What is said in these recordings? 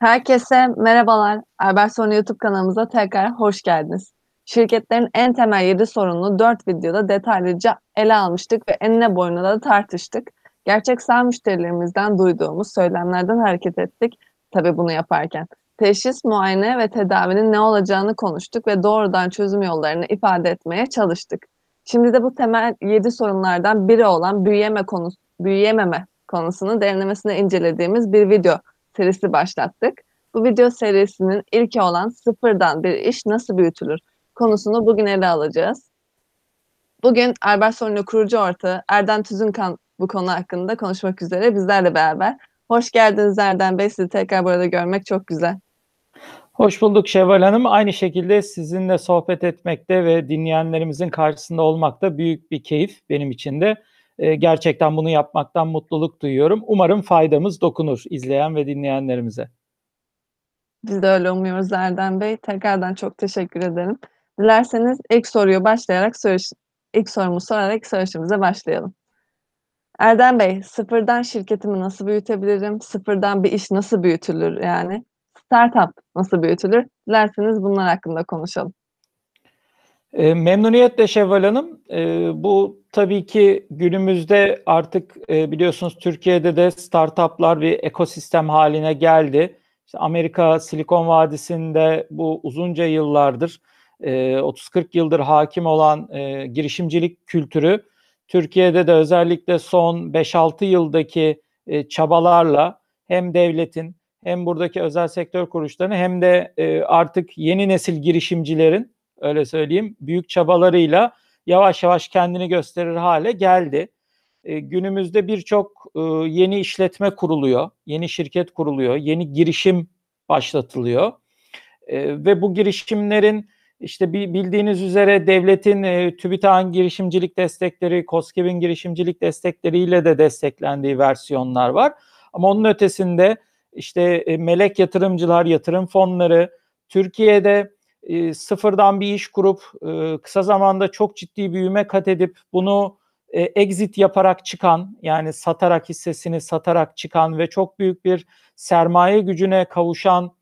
Herkese merhabalar. Alberson YouTube kanalımıza tekrar hoş geldiniz. Şirketlerin en temel 7 sorununu 4 videoda detaylıca ele almıştık ve enine boyuna da tartıştık. Gerçek sağ müşterilerimizden duyduğumuz söylemlerden hareket ettik tabii bunu yaparken. Teşhis, muayene ve tedavinin ne olacağını konuştuk ve doğrudan çözüm yollarını ifade etmeye çalıştık. Şimdi de bu temel 7 sorunlardan biri olan büyüyeme konusu, büyüyememe konusunu derinlemesine incelediğimiz bir video serisi başlattık. Bu video serisinin ilki olan sıfırdan bir iş nasıl büyütülür konusunu bugün ele alacağız. Bugün Albert Sorunlu kurucu ortağı Erdem Tüzünkan bu konu hakkında konuşmak üzere bizlerle beraber. Hoş geldiniz Erdem Bey. Sizi tekrar burada görmek çok güzel. Hoş bulduk Şevval Hanım. Aynı şekilde sizinle sohbet etmekte ve dinleyenlerimizin karşısında olmak da büyük bir keyif benim için de. Ee, gerçekten bunu yapmaktan mutluluk duyuyorum. Umarım faydamız dokunur izleyen ve dinleyenlerimize. Biz de öyle umuyoruz Erdem Bey. Tekrardan çok teşekkür ederim. Dilerseniz ilk soruyu başlayarak söyleş ilk sorumu sorarak söyleşimize başlayalım. Erdem Bey, sıfırdan şirketimi nasıl büyütebilirim? Sıfırdan bir iş nasıl büyütülür yani? Startup nasıl büyütülür? Dilerseniz bunlar hakkında konuşalım. E, memnuniyetle Şevval Hanım. E, bu tabii ki günümüzde artık e, biliyorsunuz Türkiye'de de startuplar bir ekosistem haline geldi. İşte Amerika Silikon Vadisi'nde bu uzunca yıllardır, e, 30-40 yıldır hakim olan e, girişimcilik kültürü, Türkiye'de de özellikle son 5-6 yıldaki e, çabalarla hem devletin hem buradaki özel sektör kuruluşlarının hem de e, artık yeni nesil girişimcilerin öyle söyleyeyim büyük çabalarıyla yavaş yavaş kendini gösterir hale geldi. E, günümüzde birçok e, yeni işletme kuruluyor, yeni şirket kuruluyor, yeni girişim başlatılıyor. E, ve bu girişimlerin işte bildiğiniz üzere devletin e, TÜBİTAK'ın girişimcilik destekleri, KOSGEB'in girişimcilik destekleriyle de desteklendiği versiyonlar var. Ama onun ötesinde işte e, melek yatırımcılar, yatırım fonları, Türkiye'de e, sıfırdan bir iş kurup e, kısa zamanda çok ciddi büyüme kat edip bunu e, exit yaparak çıkan yani satarak hissesini satarak çıkan ve çok büyük bir sermaye gücüne kavuşan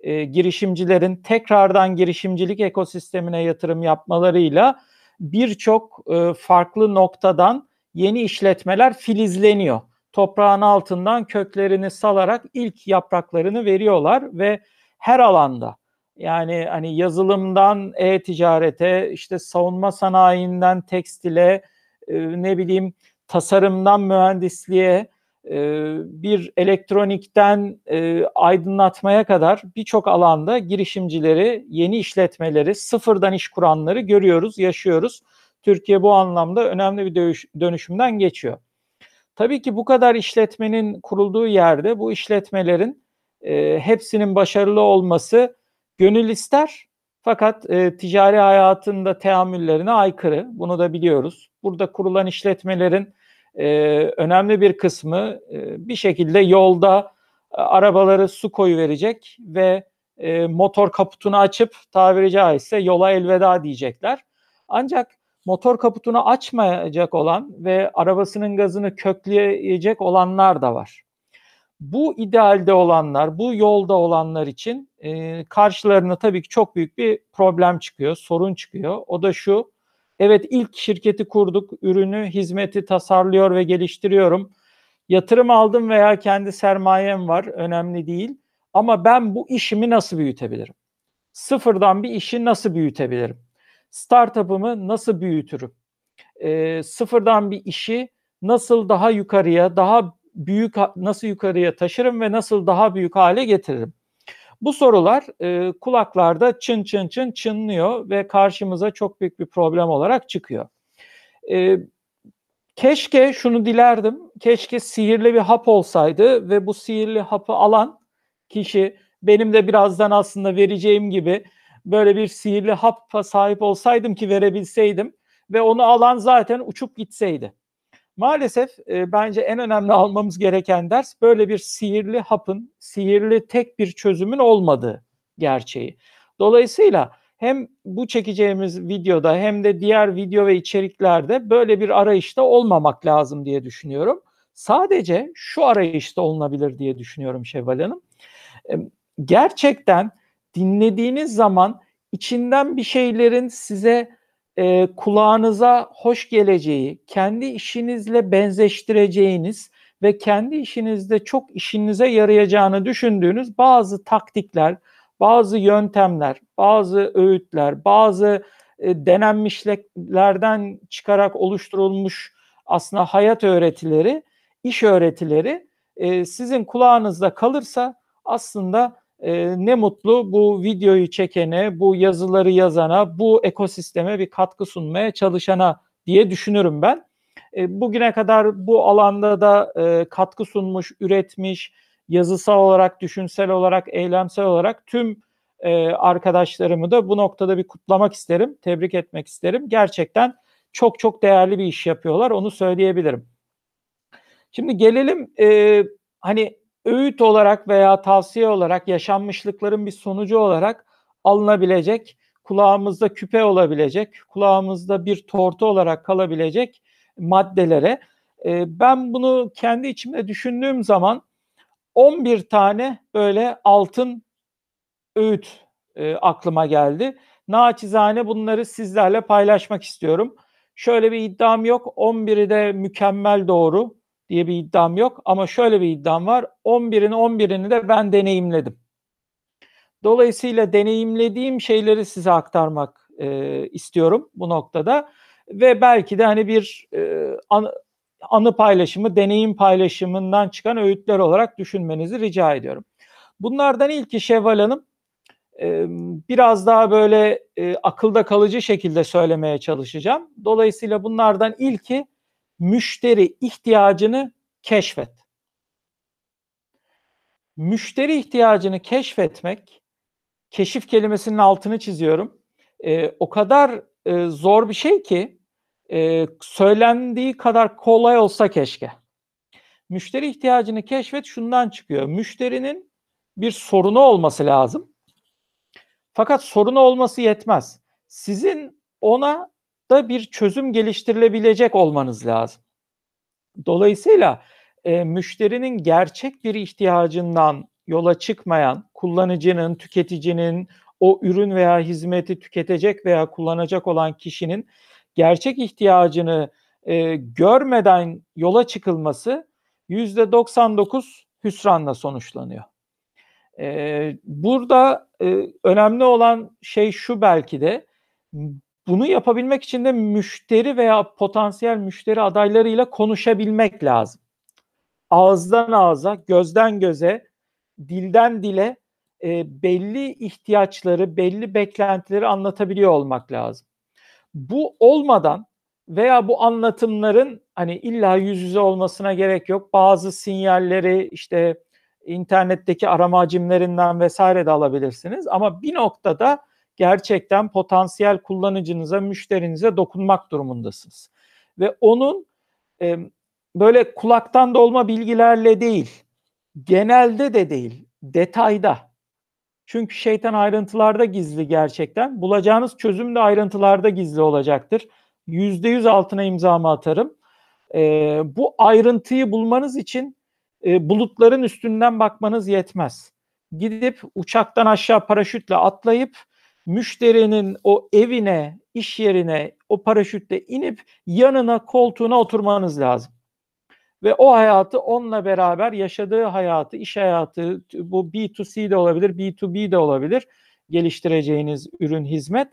e, girişimcilerin tekrardan girişimcilik ekosistemine yatırım yapmalarıyla birçok e, farklı noktadan yeni işletmeler filizleniyor. Toprağın altından köklerini salarak ilk yapraklarını veriyorlar ve her alanda yani hani yazılımdan e-ticarete, işte savunma sanayinden tekstile, e, ne bileyim tasarımdan mühendisliğe, e, bir elektronikten e, aydınlatmaya kadar birçok alanda girişimcileri, yeni işletmeleri, sıfırdan iş kuranları görüyoruz, yaşıyoruz. Türkiye bu anlamda önemli bir dönüşümden geçiyor. Tabii ki bu kadar işletmenin kurulduğu yerde bu işletmelerin e, hepsinin başarılı olması gönül ister fakat e, ticari hayatında teamüllerine aykırı. Bunu da biliyoruz. Burada kurulan işletmelerin e, önemli bir kısmı e, bir şekilde yolda e, arabaları su koyu verecek ve e, motor kaputunu açıp tabiri caizse yola elveda diyecekler. Ancak motor kaputunu açmayacak olan ve arabasının gazını kökleyecek olanlar da var. Bu idealde olanlar, bu yolda olanlar için e, karşılarına tabii ki çok büyük bir problem çıkıyor, sorun çıkıyor. O da şu, evet ilk şirketi kurduk, ürünü, hizmeti tasarlıyor ve geliştiriyorum. Yatırım aldım veya kendi sermayem var, önemli değil. Ama ben bu işimi nasıl büyütebilirim? Sıfırdan bir işi nasıl büyütebilirim? Startup'ımı nasıl büyütürüm? E, sıfırdan bir işi nasıl daha yukarıya, daha büyük nasıl yukarıya taşırım ve nasıl daha büyük hale getiririm? Bu sorular e, kulaklarda çın çın çın çınlıyor ve karşımıza çok büyük bir problem olarak çıkıyor. E, keşke şunu dilerdim, keşke sihirli bir hap olsaydı ve bu sihirli hapı alan kişi benim de birazdan aslında vereceğim gibi böyle bir sihirli hapa sahip olsaydım ki verebilseydim ve onu alan zaten uçup gitseydi. Maalesef e, bence en önemli almamız gereken ders böyle bir sihirli hapın, sihirli tek bir çözümün olmadığı gerçeği. Dolayısıyla hem bu çekeceğimiz videoda hem de diğer video ve içeriklerde böyle bir arayışta olmamak lazım diye düşünüyorum. Sadece şu arayışta olunabilir diye düşünüyorum Şevval Hanım. gerçekten dinlediğiniz zaman içinden bir şeylerin size e, kulağınıza hoş geleceği, kendi işinizle benzeştireceğiniz ve kendi işinizde çok işinize yarayacağını düşündüğünüz bazı taktikler, bazı yöntemler, bazı öğütler, bazı e, denenmişlerden çıkarak oluşturulmuş aslında hayat öğretileri, iş öğretileri e, sizin kulağınızda kalırsa aslında e, ne mutlu bu videoyu çekene, bu yazıları yazana, bu ekosisteme bir katkı sunmaya çalışana diye düşünürüm ben. E, bugüne kadar bu alanda da e, katkı sunmuş, üretmiş, yazısal olarak, düşünsel olarak, eylemsel olarak tüm e, arkadaşlarımı da bu noktada bir kutlamak isterim, tebrik etmek isterim. Gerçekten çok çok değerli bir iş yapıyorlar, onu söyleyebilirim. Şimdi gelelim e, hani öğüt olarak veya tavsiye olarak yaşanmışlıkların bir sonucu olarak alınabilecek, kulağımızda küpe olabilecek, kulağımızda bir tortu olarak kalabilecek maddelere. E, ben bunu kendi içimde düşündüğüm zaman 11 tane böyle altın öğüt e, aklıma geldi. Naçizane bunları sizlerle paylaşmak istiyorum. Şöyle bir iddiam yok. 11'i de mükemmel doğru diye bir iddiam yok. Ama şöyle bir iddiam var. 11'in 11'ini de ben deneyimledim. Dolayısıyla deneyimlediğim şeyleri size aktarmak e, istiyorum bu noktada. Ve belki de hani bir e, an, anı paylaşımı, deneyim paylaşımından çıkan öğütler olarak düşünmenizi rica ediyorum. Bunlardan ilki Şevval Hanım biraz daha böyle e, akılda kalıcı şekilde söylemeye çalışacağım. Dolayısıyla bunlardan ilki müşteri ihtiyacını keşfet. Müşteri ihtiyacını keşfetmek, keşif kelimesinin altını çiziyorum. E, o kadar e, zor bir şey ki e, söylendiği kadar kolay olsa keşke. Müşteri ihtiyacını keşfet şundan çıkıyor. Müşterinin bir sorunu olması lazım fakat sorunu olması yetmez. Sizin ona da bir çözüm geliştirilebilecek olmanız lazım. Dolayısıyla e, müşterinin gerçek bir ihtiyacından yola çıkmayan kullanıcının, tüketicinin, o ürün veya hizmeti tüketecek veya kullanacak olan kişinin gerçek ihtiyacını e, görmeden yola çıkılması %99 hüsranla sonuçlanıyor. Ee, burada e, önemli olan şey şu belki de bunu yapabilmek için de müşteri veya potansiyel müşteri adaylarıyla konuşabilmek lazım. Ağızdan ağza, gözden göze, dilden dile e, belli ihtiyaçları, belli beklentileri anlatabiliyor olmak lazım. Bu olmadan veya bu anlatımların hani illa yüz yüze olmasına gerek yok. Bazı sinyalleri işte internetteki arama hacimlerinden vesaire de alabilirsiniz. Ama bir noktada gerçekten potansiyel kullanıcınıza, müşterinize dokunmak durumundasınız. Ve onun e, böyle kulaktan dolma bilgilerle değil, genelde de değil, detayda. Çünkü şeytan ayrıntılarda gizli gerçekten. Bulacağınız çözüm de ayrıntılarda gizli olacaktır. Yüzde yüz altına imzamı atarım. E, bu ayrıntıyı bulmanız için e, bulutların üstünden bakmanız yetmez. Gidip uçaktan aşağı paraşütle atlayıp müşterinin o evine, iş yerine o paraşütle inip yanına, koltuğuna oturmanız lazım. Ve o hayatı onunla beraber yaşadığı hayatı, iş hayatı, bu B2C de olabilir, B2B de olabilir geliştireceğiniz ürün, hizmet.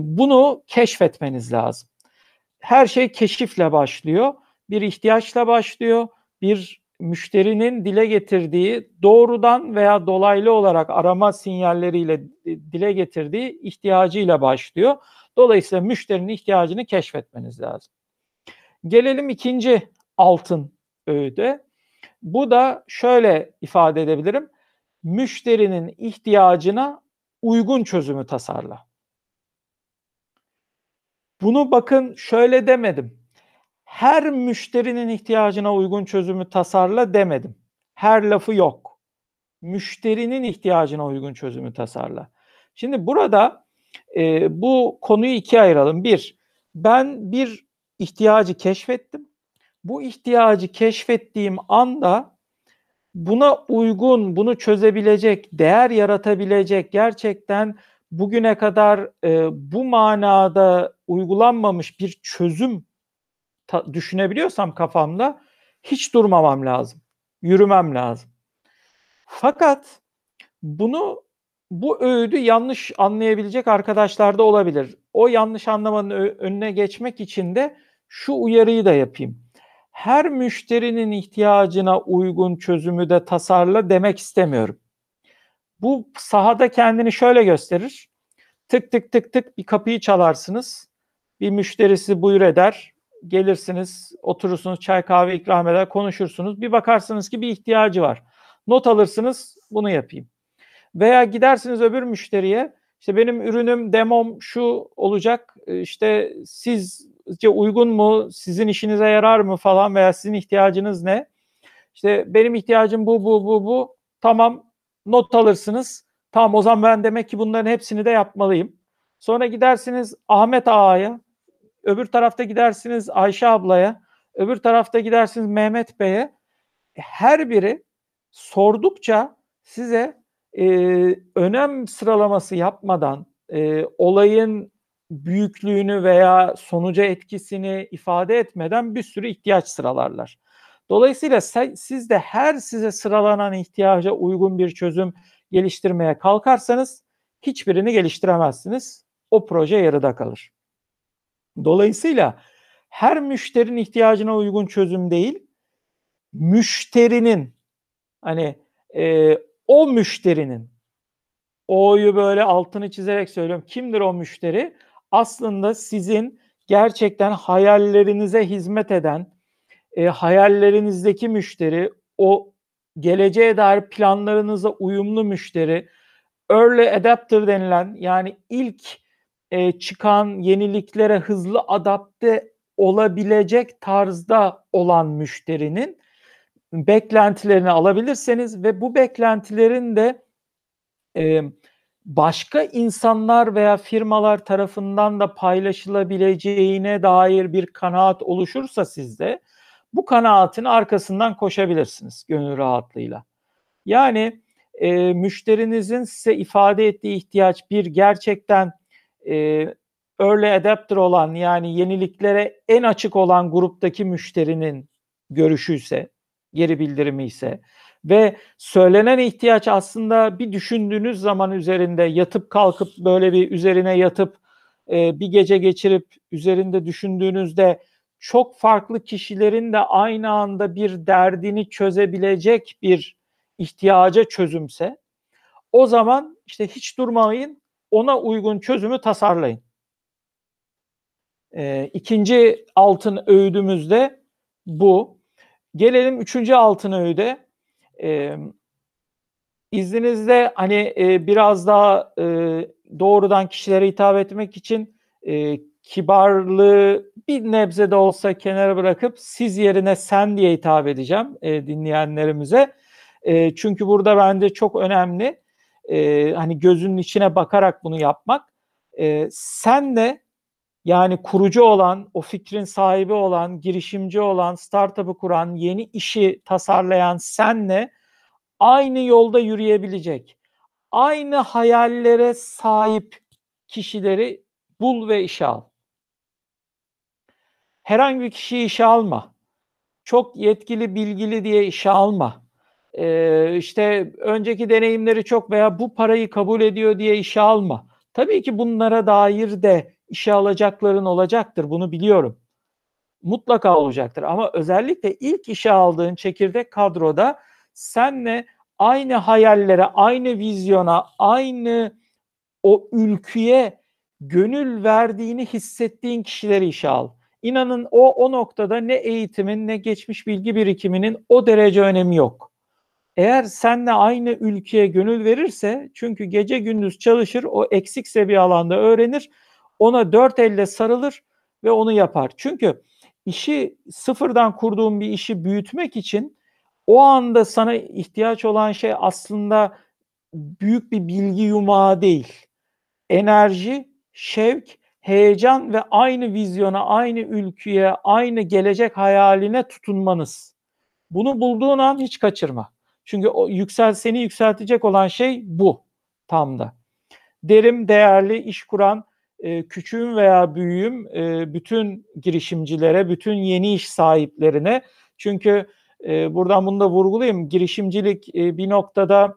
Bunu keşfetmeniz lazım. Her şey keşifle başlıyor. Bir ihtiyaçla başlıyor. Bir müşterinin dile getirdiği doğrudan veya dolaylı olarak arama sinyalleriyle dile getirdiği ihtiyacıyla başlıyor. Dolayısıyla müşterinin ihtiyacını keşfetmeniz lazım. Gelelim ikinci altın öğüde. Bu da şöyle ifade edebilirim. Müşterinin ihtiyacına uygun çözümü tasarla. Bunu bakın şöyle demedim her müşterinin ihtiyacına uygun çözümü tasarla demedim. Her lafı yok. Müşterinin ihtiyacına uygun çözümü tasarla. Şimdi burada e, bu konuyu ikiye ayıralım. Bir, ben bir ihtiyacı keşfettim. Bu ihtiyacı keşfettiğim anda buna uygun, bunu çözebilecek, değer yaratabilecek, gerçekten bugüne kadar e, bu manada uygulanmamış bir çözüm ta, düşünebiliyorsam kafamda hiç durmamam lazım. Yürümem lazım. Fakat bunu bu öğüdü yanlış anlayabilecek arkadaşlar da olabilir. O yanlış anlamanın önüne geçmek için de şu uyarıyı da yapayım. Her müşterinin ihtiyacına uygun çözümü de tasarla demek istemiyorum. Bu sahada kendini şöyle gösterir. Tık tık tık tık bir kapıyı çalarsınız. Bir müşterisi buyur eder. Gelirsiniz, oturursunuz, çay kahve ikram eder, konuşursunuz. Bir bakarsınız ki bir ihtiyacı var. Not alırsınız, bunu yapayım. Veya gidersiniz öbür müşteriye, işte benim ürünüm, demom şu olacak, işte sizce uygun mu, sizin işinize yarar mı falan veya sizin ihtiyacınız ne? İşte benim ihtiyacım bu, bu, bu, bu. Tamam, not alırsınız. Tamam o zaman ben demek ki bunların hepsini de yapmalıyım. Sonra gidersiniz Ahmet Ağa'ya, öbür tarafta gidersiniz Ayşe ablaya, öbür tarafta gidersiniz Mehmet Bey'e. Her biri sordukça size e, önem sıralaması yapmadan e, olayın büyüklüğünü veya sonuca etkisini ifade etmeden bir sürü ihtiyaç sıralarlar. Dolayısıyla siz de her size sıralanan ihtiyaca uygun bir çözüm geliştirmeye kalkarsanız hiçbirini geliştiremezsiniz. O proje yarıda kalır. Dolayısıyla her müşterinin ihtiyacına uygun çözüm değil, müşterinin hani e, o müşterinin o'yu böyle altını çizerek söylüyorum. Kimdir o müşteri? Aslında sizin gerçekten hayallerinize hizmet eden, e, hayallerinizdeki müşteri, o geleceğe dair planlarınıza uyumlu müşteri, early adapter denilen yani ilk e, çıkan yeniliklere hızlı adapte olabilecek tarzda olan müşterinin beklentilerini alabilirseniz ve bu beklentilerin de e, başka insanlar veya firmalar tarafından da paylaşılabileceğine dair bir kanaat oluşursa sizde bu kanaatin arkasından koşabilirsiniz gönül rahatlığıyla. Yani e, müşterinizin size ifade ettiği ihtiyaç bir gerçekten e, early adapter olan yani yeniliklere en açık olan gruptaki müşterinin görüşü ise, geri bildirimi ise ve söylenen ihtiyaç aslında bir düşündüğünüz zaman üzerinde yatıp kalkıp böyle bir üzerine yatıp e, bir gece geçirip üzerinde düşündüğünüzde çok farklı kişilerin de aynı anda bir derdini çözebilecek bir ihtiyaca çözümse o zaman işte hiç durmayın ona uygun çözümü tasarlayın. Ee, ikinci altın öğüdümüz de bu. Gelelim üçüncü altın öğüde. Ee, izninizle hani e, biraz daha e, doğrudan kişilere hitap etmek için e, kibarlığı bir nebze de olsa kenara bırakıp siz yerine sen diye hitap edeceğim e, dinleyenlerimize. E, çünkü burada bence çok önemli e, hani gözünün içine bakarak bunu yapmak. E, sen de yani kurucu olan, o fikrin sahibi olan, girişimci olan, startup'ı kuran, yeni işi tasarlayan senle aynı yolda yürüyebilecek, aynı hayallere sahip kişileri bul ve işe al. Herhangi bir kişiyi işe alma. Çok yetkili, bilgili diye işe alma. Ee, işte önceki deneyimleri çok veya bu parayı kabul ediyor diye işe alma. Tabii ki bunlara dair de işe alacakların olacaktır. Bunu biliyorum. Mutlaka olacaktır. Ama özellikle ilk işe aldığın çekirdek kadroda senle aynı hayallere, aynı vizyona, aynı o ülküye gönül verdiğini hissettiğin kişileri işe al. İnanın o o noktada ne eğitimin ne geçmiş bilgi birikiminin o derece önemi yok. Eğer senle aynı ülkeye gönül verirse çünkü gece gündüz çalışır o eksikse bir alanda öğrenir ona dört elle sarılır ve onu yapar. Çünkü işi sıfırdan kurduğun bir işi büyütmek için o anda sana ihtiyaç olan şey aslında büyük bir bilgi yumağı değil. Enerji, şevk heyecan ve aynı vizyona, aynı ülküye, aynı gelecek hayaline tutunmanız. Bunu bulduğun an hiç kaçırma. Çünkü o yüksel seni yükseltecek olan şey bu tam da. Derim değerli iş kuran e, küçüğüm veya büyüğüm e, bütün girişimcilere, bütün yeni iş sahiplerine çünkü e, buradan bunu da vurgulayayım. Girişimcilik e, bir noktada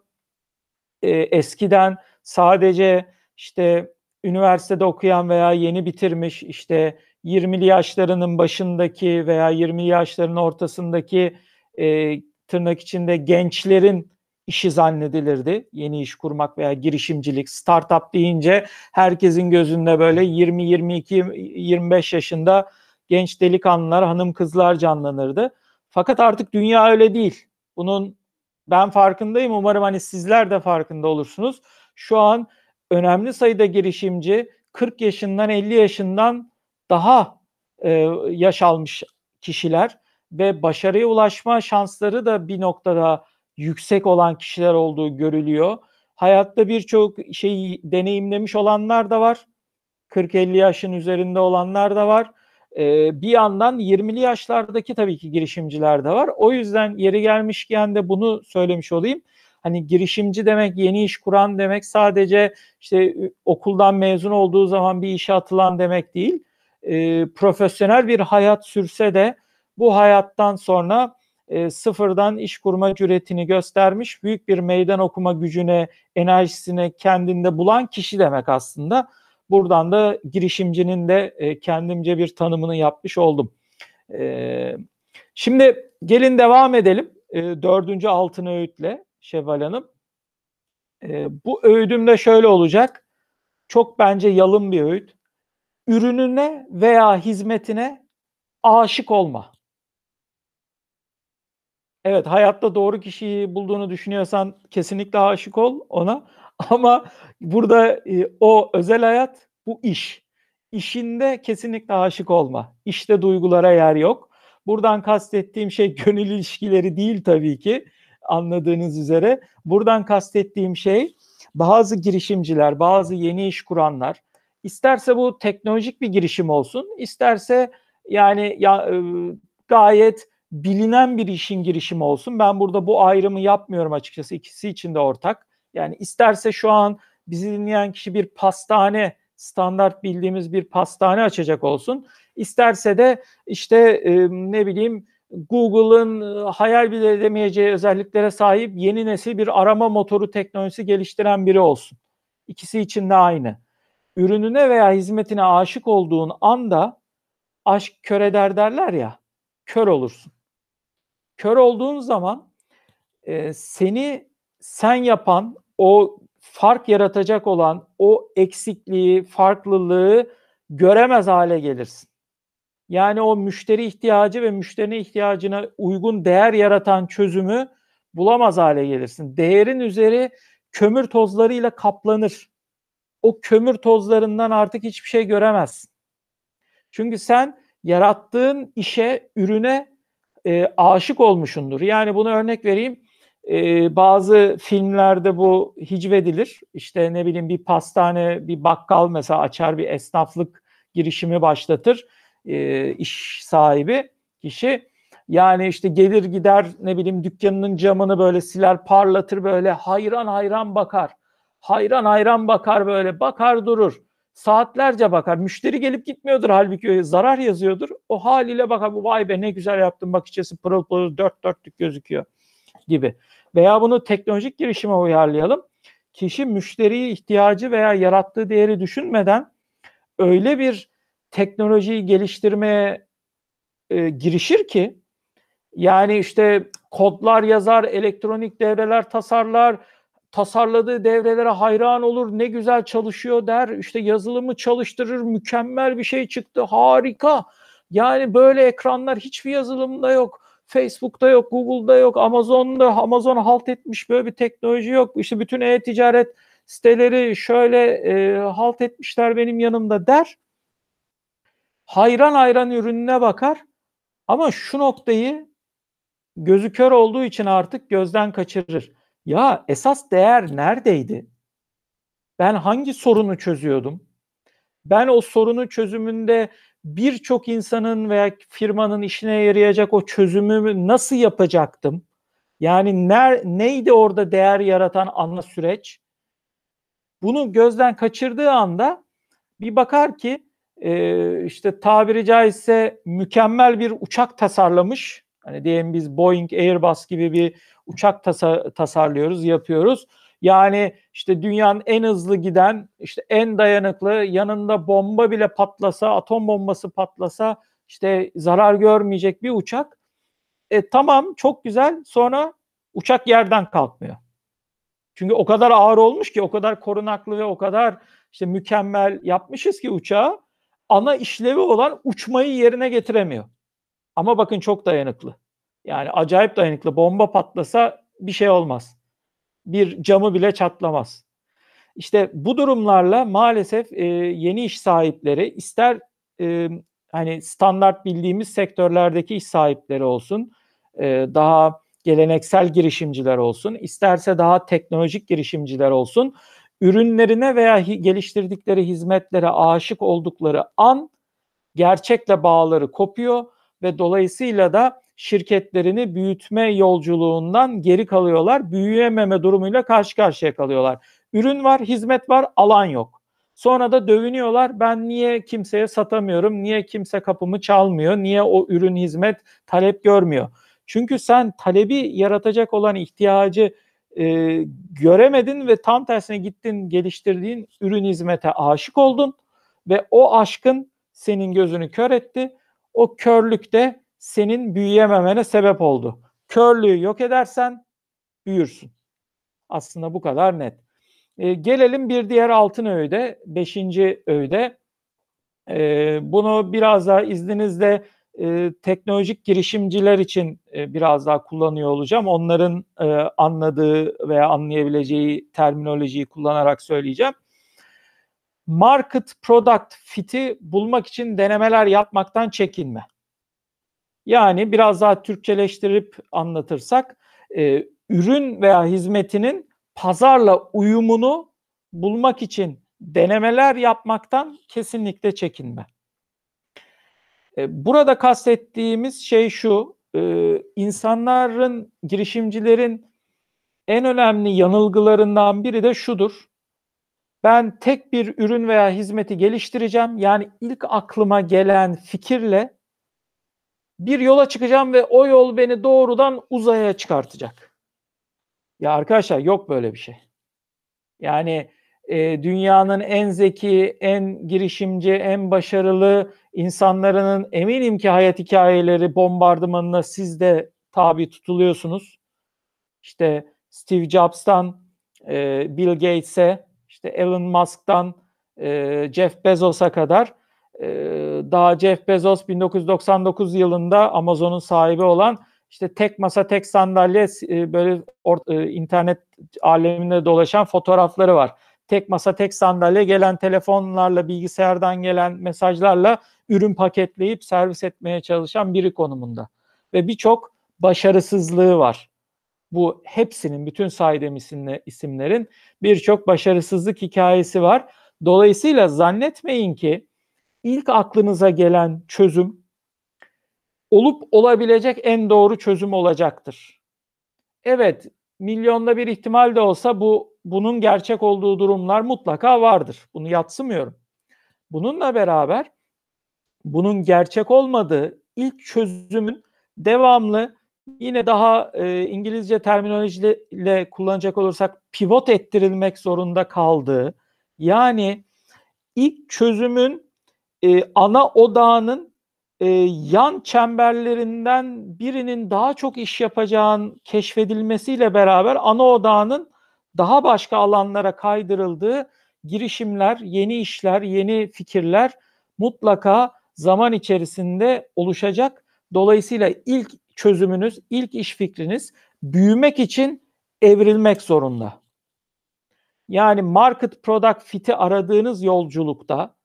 e, eskiden sadece işte üniversitede okuyan veya yeni bitirmiş işte 20'li yaşlarının başındaki veya 20 yaşlarının ortasındaki e, tırnak içinde gençlerin işi zannedilirdi. Yeni iş kurmak veya girişimcilik, startup deyince herkesin gözünde böyle 20, 22, 25 yaşında genç delikanlılar, hanım kızlar canlanırdı. Fakat artık dünya öyle değil. Bunun ben farkındayım. Umarım hani sizler de farkında olursunuz. Şu an önemli sayıda girişimci 40 yaşından 50 yaşından daha e, yaş almış kişiler ve başarıya ulaşma şansları da bir noktada yüksek olan kişiler olduğu görülüyor. Hayatta birçok şeyi deneyimlemiş olanlar da var. 40-50 yaşın üzerinde olanlar da var. Ee, bir yandan 20'li yaşlardaki tabii ki girişimciler de var. O yüzden yeri gelmişken de bunu söylemiş olayım. Hani girişimci demek, yeni iş kuran demek sadece işte okuldan mezun olduğu zaman bir işe atılan demek değil. Ee, profesyonel bir hayat sürse de bu hayattan sonra e, sıfırdan iş kurma cüretini göstermiş, büyük bir meydan okuma gücüne, enerjisine kendinde bulan kişi demek aslında. Buradan da girişimcinin de e, kendimce bir tanımını yapmış oldum. E, şimdi gelin devam edelim. E, dördüncü altın öğütle Şevval Hanım. E, bu öğüdüm de şöyle olacak. Çok bence yalın bir öğüt. Ürününe veya hizmetine aşık olma. Evet, hayatta doğru kişiyi bulduğunu düşünüyorsan kesinlikle aşık ol ona. Ama burada e, o özel hayat, bu iş. İşinde kesinlikle aşık olma. İşte duygulara yer yok. Buradan kastettiğim şey gönül ilişkileri değil tabii ki anladığınız üzere. Buradan kastettiğim şey bazı girişimciler, bazı yeni iş kuranlar isterse bu teknolojik bir girişim olsun, isterse yani ya, e, gayet bilinen bir işin girişimi olsun. Ben burada bu ayrımı yapmıyorum açıkçası. İkisi için de ortak. Yani isterse şu an bizi dinleyen kişi bir pastane, standart bildiğimiz bir pastane açacak olsun. İsterse de işte e, ne bileyim Google'ın e, hayal bile edemeyeceği özelliklere sahip yeni nesil bir arama motoru teknolojisi geliştiren biri olsun. İkisi için de aynı. Ürününe veya hizmetine aşık olduğun anda aşk kör eder derler ya, kör olursun. Kör olduğun zaman e, seni sen yapan, o fark yaratacak olan o eksikliği, farklılığı göremez hale gelirsin. Yani o müşteri ihtiyacı ve müşterinin ihtiyacına uygun değer yaratan çözümü bulamaz hale gelirsin. Değerin üzeri kömür tozlarıyla kaplanır. O kömür tozlarından artık hiçbir şey göremezsin. Çünkü sen yarattığın işe, ürüne e, aşık olmuşundur. Yani bunu örnek vereyim. E, bazı filmlerde bu hicvedilir. İşte ne bileyim bir pastane, bir bakkal mesela açar bir esnaflık girişimi başlatır. E, iş sahibi kişi. Yani işte gelir gider ne bileyim dükkanının camını böyle siler parlatır böyle hayran hayran bakar. Hayran hayran bakar böyle bakar durur. Saatlerce bakar. Müşteri gelip gitmiyordur halbuki zarar yazıyordur. O haliyle bakar bu vay be ne güzel yaptım bak içerisi pırıl pırıl dört dörtlük gözüküyor gibi. Veya bunu teknolojik girişime uyarlayalım. Kişi müşteriyi ihtiyacı veya yarattığı değeri düşünmeden öyle bir teknolojiyi geliştirmeye e, girişir ki yani işte kodlar yazar, elektronik devreler tasarlar, tasarladığı devrelere hayran olur, ne güzel çalışıyor der, işte yazılımı çalıştırır, mükemmel bir şey çıktı, harika. Yani böyle ekranlar hiçbir yazılımda yok. Facebook'ta yok, Google'da yok, Amazon'da Amazon halt etmiş böyle bir teknoloji yok. İşte bütün e-ticaret siteleri şöyle e, halt etmişler benim yanımda der. Hayran hayran ürününe bakar. Ama şu noktayı gözü kör olduğu için artık gözden kaçırır. Ya esas değer neredeydi? Ben hangi sorunu çözüyordum? Ben o sorunu çözümünde birçok insanın veya firmanın işine yarayacak o çözümü nasıl yapacaktım? Yani ner, neydi orada değer yaratan ana süreç? Bunu gözden kaçırdığı anda bir bakar ki e, işte tabiri caizse mükemmel bir uçak tasarlamış. Hani diyelim biz Boeing, Airbus gibi bir uçak tasa- tasarlıyoruz, yapıyoruz. Yani işte dünyanın en hızlı giden, işte en dayanıklı, yanında bomba bile patlasa, atom bombası patlasa işte zarar görmeyecek bir uçak. E tamam çok güzel. Sonra uçak yerden kalkmıyor. Çünkü o kadar ağır olmuş ki, o kadar korunaklı ve o kadar işte mükemmel yapmışız ki uçağı ana işlevi olan uçmayı yerine getiremiyor. Ama bakın çok dayanıklı. Yani acayip dayanıklı. Bomba patlasa bir şey olmaz. Bir camı bile çatlamaz. İşte bu durumlarla maalesef e, yeni iş sahipleri ister e, hani standart bildiğimiz sektörlerdeki iş sahipleri olsun, e, daha geleneksel girişimciler olsun, isterse daha teknolojik girişimciler olsun, ürünlerine veya geliştirdikleri hizmetlere aşık oldukları an gerçekle bağları kopuyor ve dolayısıyla da şirketlerini büyütme yolculuğundan geri kalıyorlar. Büyüyememe durumuyla karşı karşıya kalıyorlar. Ürün var, hizmet var, alan yok. Sonra da dövünüyorlar. Ben niye kimseye satamıyorum? Niye kimse kapımı çalmıyor? Niye o ürün hizmet talep görmüyor? Çünkü sen talebi yaratacak olan ihtiyacı e, göremedin ve tam tersine gittin geliştirdiğin ürün hizmete aşık oldun ve o aşkın senin gözünü kör etti. O körlük de senin büyüyememene sebep oldu. Körlüğü yok edersen büyürsün. Aslında bu kadar net. E, gelelim bir diğer altın öğüde, beşinci öğüde. E, bunu biraz daha izninizle e, teknolojik girişimciler için e, biraz daha kullanıyor olacağım. Onların e, anladığı veya anlayabileceği terminolojiyi kullanarak söyleyeceğim. Market product fit'i bulmak için denemeler yapmaktan çekinme. Yani biraz daha Türkçeleştirip anlatırsak e, ürün veya hizmetinin pazarla uyumunu bulmak için denemeler yapmaktan kesinlikle çekinme. E, burada kastettiğimiz şey şu, e, insanların, girişimcilerin en önemli yanılgılarından biri de şudur. Ben tek bir ürün veya hizmeti geliştireceğim. Yani ilk aklıma gelen fikirle bir yola çıkacağım ve o yol beni doğrudan uzaya çıkartacak. Ya arkadaşlar yok böyle bir şey. Yani e, dünyanın en zeki, en girişimci, en başarılı insanların eminim ki hayat hikayeleri bombardımanına siz de tabi tutuluyorsunuz. İşte Steve Jobs'tan e, Bill Gates'e, işte Elon Musk'tan e, Jeff Bezos'a kadar e, daha Jeff Bezos 1999 yılında Amazon'un sahibi olan işte tek masa tek sandalye e, böyle or, e, internet aleminde dolaşan fotoğrafları var. Tek masa tek sandalye gelen telefonlarla bilgisayardan gelen mesajlarla ürün paketleyip servis etmeye çalışan biri konumunda. Ve birçok başarısızlığı var. Bu hepsinin bütün saydığım isimlerin birçok başarısızlık hikayesi var. Dolayısıyla zannetmeyin ki ilk aklınıza gelen çözüm olup olabilecek en doğru çözüm olacaktır. Evet, milyonda bir ihtimal de olsa bu bunun gerçek olduğu durumlar mutlaka vardır. Bunu yatsımıyorum. Bununla beraber bunun gerçek olmadığı ilk çözümün devamlı yine daha e, İngilizce terminolojiyle kullanacak olursak pivot ettirilmek zorunda kaldığı yani ilk çözümün e, ana odağının e, yan çemberlerinden birinin daha çok iş yapacağın keşfedilmesiyle beraber ana odağının daha başka alanlara kaydırıldığı girişimler, yeni işler, yeni fikirler mutlaka zaman içerisinde oluşacak. Dolayısıyla ilk çözümünüz, ilk iş fikriniz büyümek için evrilmek zorunda. Yani market product fit'i aradığınız yolculukta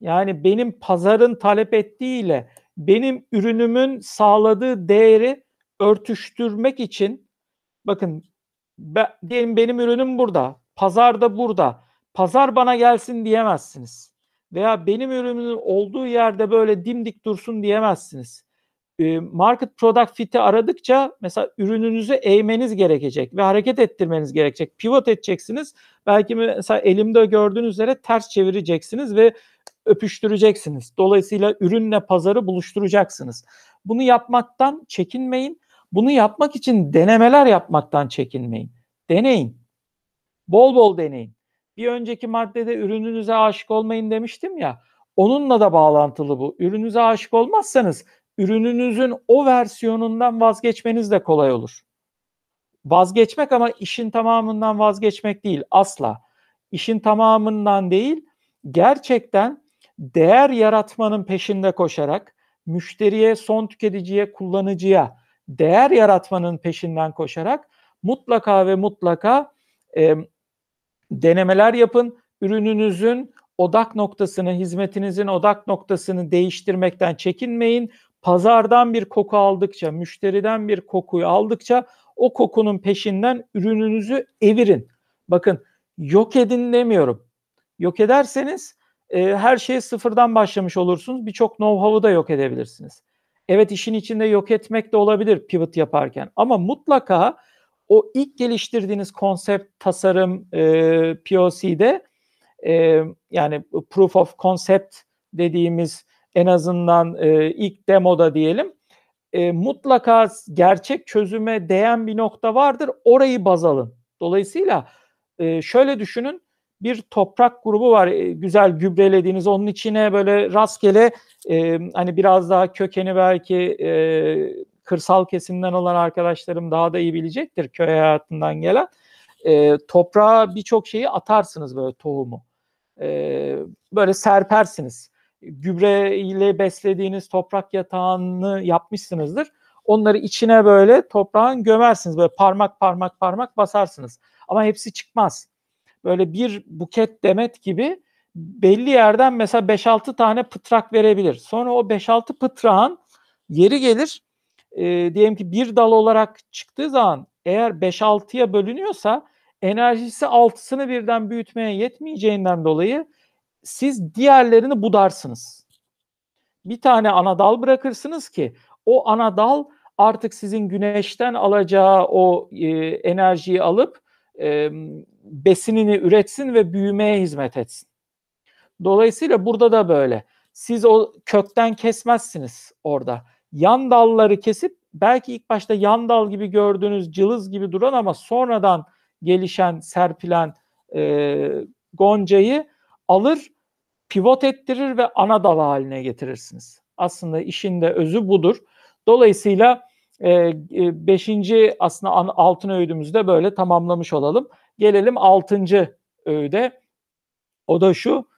yani benim pazarın talep ettiğiyle benim ürünümün sağladığı değeri örtüştürmek için bakın ben, diyelim benim ürünüm burada, pazar da burada. Pazar bana gelsin diyemezsiniz. Veya benim ürünümün olduğu yerde böyle dimdik dursun diyemezsiniz. e, market product fit'i aradıkça mesela ürününüzü eğmeniz gerekecek ve hareket ettirmeniz gerekecek. Pivot edeceksiniz. Belki mesela elimde gördüğünüz üzere ters çevireceksiniz ve öpüştüreceksiniz. Dolayısıyla ürünle pazarı buluşturacaksınız. Bunu yapmaktan çekinmeyin. Bunu yapmak için denemeler yapmaktan çekinmeyin. Deneyin. Bol bol deneyin. Bir önceki maddede ürününüze aşık olmayın demiştim ya. Onunla da bağlantılı bu. Ürününüze aşık olmazsanız ürününüzün o versiyonundan vazgeçmeniz de kolay olur. Vazgeçmek ama işin tamamından vazgeçmek değil asla. İşin tamamından değil, gerçekten değer yaratmanın peşinde koşarak müşteriye, son tüketiciye, kullanıcıya değer yaratmanın peşinden koşarak mutlaka ve mutlaka e, denemeler yapın. Ürününüzün odak noktasını, hizmetinizin odak noktasını değiştirmekten çekinmeyin. Pazardan bir koku aldıkça, müşteriden bir kokuyu aldıkça o kokunun peşinden ürününüzü evirin. Bakın yok edin demiyorum. Yok ederseniz e, her şeye sıfırdan başlamış olursunuz. Birçok know-how'u da yok edebilirsiniz. Evet işin içinde yok etmek de olabilir pivot yaparken ama mutlaka o ilk geliştirdiğiniz konsept, tasarım, e, POC'de e, yani proof of concept dediğimiz en azından e, ilk demoda diyelim e, mutlaka gerçek çözüme değen bir nokta vardır. Orayı baz alın. Dolayısıyla e, şöyle düşünün bir toprak grubu var e, güzel gübrelediğiniz. Onun içine böyle rastgele e, hani biraz daha kökeni belki e, kırsal kesimden olan arkadaşlarım daha da iyi bilecektir köy hayatından gelen. E, toprağa birçok şeyi atarsınız böyle tohumu. E, böyle serpersiniz. Gübre ile beslediğiniz toprak yatağını yapmışsınızdır. Onları içine böyle toprağın gömersiniz. Böyle parmak parmak parmak basarsınız. Ama hepsi çıkmaz böyle bir buket demet gibi belli yerden mesela 5-6 tane pıtrak verebilir. Sonra o 5-6 pıtrağın yeri gelir e, diyelim ki bir dal olarak çıktığı zaman eğer 5-6'ya bölünüyorsa enerjisi 6'sını birden büyütmeye yetmeyeceğinden dolayı siz diğerlerini budarsınız. Bir tane ana dal bırakırsınız ki o ana dal artık sizin güneşten alacağı o e, enerjiyi alıp e, besinini üretsin ve büyümeye hizmet etsin. Dolayısıyla burada da böyle. Siz o kökten kesmezsiniz orada. Yan dalları kesip belki ilk başta yan dal gibi gördüğünüz cılız gibi duran ama sonradan gelişen, serpilen e, goncayı alır, pivot ettirir ve ana dal haline getirirsiniz. Aslında işin de özü budur. Dolayısıyla e, e, beşinci aslında altın öğüdümüzü de böyle tamamlamış olalım. Gelelim altıncı öğüde. O da şu.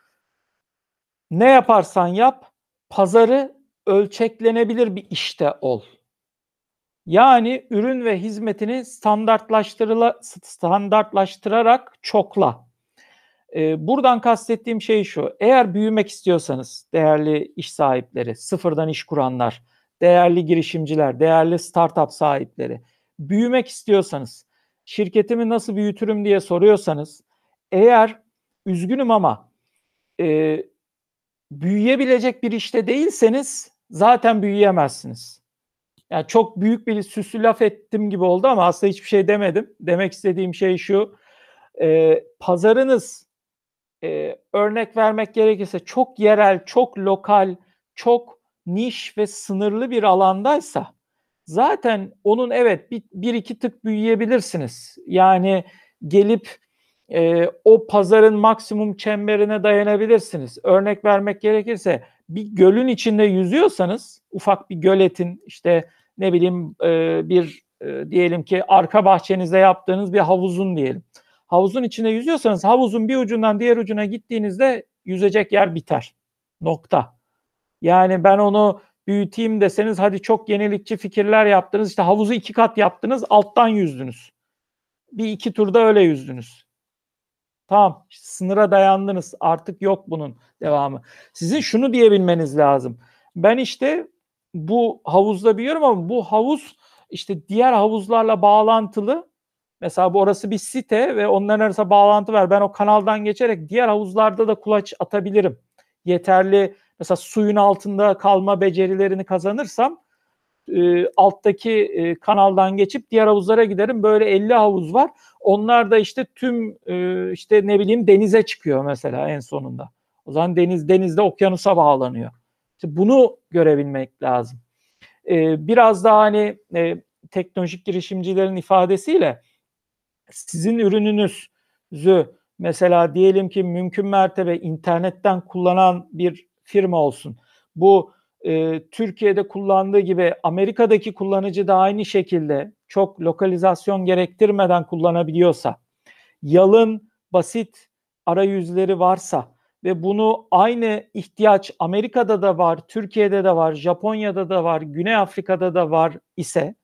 Ne yaparsan yap, pazarı ölçeklenebilir bir işte ol. Yani ürün ve hizmetini standartlaştırarak çokla. Ee, buradan kastettiğim şey şu. Eğer büyümek istiyorsanız değerli iş sahipleri, sıfırdan iş kuranlar, değerli girişimciler, değerli startup sahipleri, büyümek istiyorsanız, şirketimi nasıl büyütürüm diye soruyorsanız, eğer üzgünüm ama e, büyüyebilecek bir işte değilseniz zaten büyüyemezsiniz. Yani çok büyük bir süslü laf ettim gibi oldu ama aslında hiçbir şey demedim. Demek istediğim şey şu. E, pazarınız e, örnek vermek gerekirse çok yerel, çok lokal, çok niş ve sınırlı bir alandaysa zaten onun evet bir, bir iki tık büyüyebilirsiniz. Yani gelip e, o pazarın maksimum çemberine dayanabilirsiniz. Örnek vermek gerekirse bir gölün içinde yüzüyorsanız ufak bir göletin işte ne bileyim e, bir e, diyelim ki arka bahçenizde yaptığınız bir havuzun diyelim. Havuzun içinde yüzüyorsanız havuzun bir ucundan diğer ucuna gittiğinizde yüzecek yer biter. Nokta. Yani ben onu büyüteyim deseniz hadi çok yenilikçi fikirler yaptınız. İşte havuzu iki kat yaptınız alttan yüzdünüz. Bir iki turda öyle yüzdünüz. Tamam sınıra dayandınız artık yok bunun devamı. Sizin şunu diyebilmeniz lazım. Ben işte bu havuzda biliyorum ama bu havuz işte diğer havuzlarla bağlantılı. Mesela bu orası bir site ve onların arasında bağlantı var. Ben o kanaldan geçerek diğer havuzlarda da kulaç atabilirim. Yeterli mesela suyun altında kalma becerilerini kazanırsam e, alttaki e, kanaldan geçip diğer havuzlara giderim. Böyle 50 havuz var. Onlar da işte tüm e, işte ne bileyim denize çıkıyor mesela en sonunda. O zaman deniz denizde okyanusa bağlanıyor. İşte bunu görebilmek lazım. E, biraz daha hani e, teknolojik girişimcilerin ifadesiyle sizin ürününüzü mesela diyelim ki mümkün mertebe internetten kullanan bir firma olsun. Bu e, Türkiye'de kullandığı gibi Amerika'daki kullanıcı da aynı şekilde çok lokalizasyon gerektirmeden kullanabiliyorsa, yalın, basit arayüzleri varsa ve bunu aynı ihtiyaç Amerika'da da var, Türkiye'de de var, Japonya'da da var, Güney Afrika'da da var ise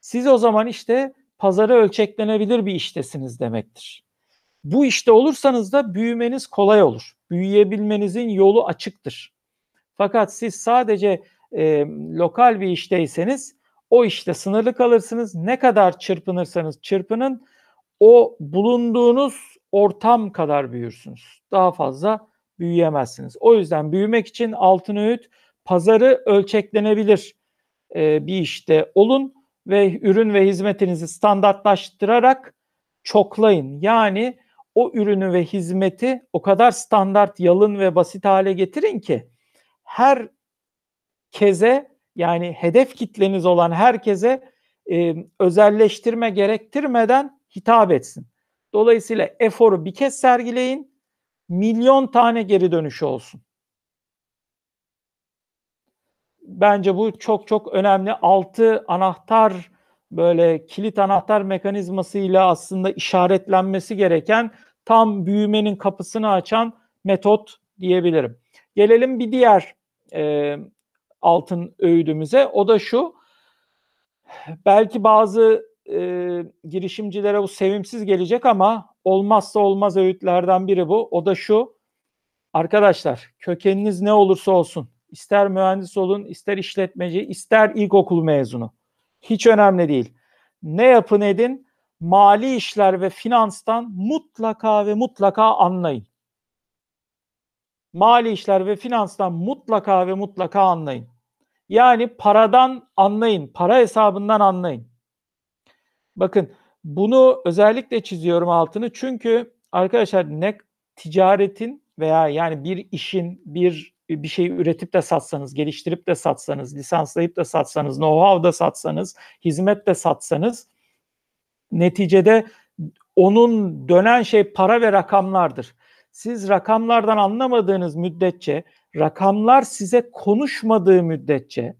siz o zaman işte pazarı ölçeklenebilir bir iştesiniz demektir. Bu işte olursanız da büyümeniz kolay olur. Büyüyebilmenizin yolu açıktır. Fakat siz sadece e, lokal bir işteyseniz o işte sınırlı kalırsınız. Ne kadar çırpınırsanız çırpının o bulunduğunuz ortam kadar büyürsünüz. Daha fazla büyüyemezsiniz. O yüzden büyümek için altın öğüt pazarı ölçeklenebilir e, bir işte olun ve ürün ve hizmetinizi standartlaştırarak çoklayın. Yani o ürünü ve hizmeti o kadar standart, yalın ve basit hale getirin ki her keze yani hedef kitleniz olan herkese e, özelleştirme gerektirmeden hitap etsin. Dolayısıyla eforu bir kez sergileyin, milyon tane geri dönüşü olsun. Bence bu çok çok önemli. Altı anahtar böyle kilit anahtar mekanizmasıyla aslında işaretlenmesi gereken tam büyümenin kapısını açan metot diyebilirim. Gelelim bir diğer e, altın öğüdümüze. O da şu. Belki bazı e, girişimcilere bu sevimsiz gelecek ama olmazsa olmaz öğütlerden biri bu. O da şu. Arkadaşlar kökeniniz ne olursa olsun, ister mühendis olun, ister işletmeci, ister ilkokul mezunu. Hiç önemli değil. Ne yapın edin, mali işler ve finanstan mutlaka ve mutlaka anlayın mali işler ve finanstan mutlaka ve mutlaka anlayın. Yani paradan anlayın, para hesabından anlayın. Bakın bunu özellikle çiziyorum altını çünkü arkadaşlar ne ticaretin veya yani bir işin bir bir şey üretip de satsanız, geliştirip de satsanız, lisanslayıp da satsanız, know-how da satsanız, hizmet de satsanız neticede onun dönen şey para ve rakamlardır. Siz rakamlardan anlamadığınız müddetçe, rakamlar size konuşmadığı müddetçe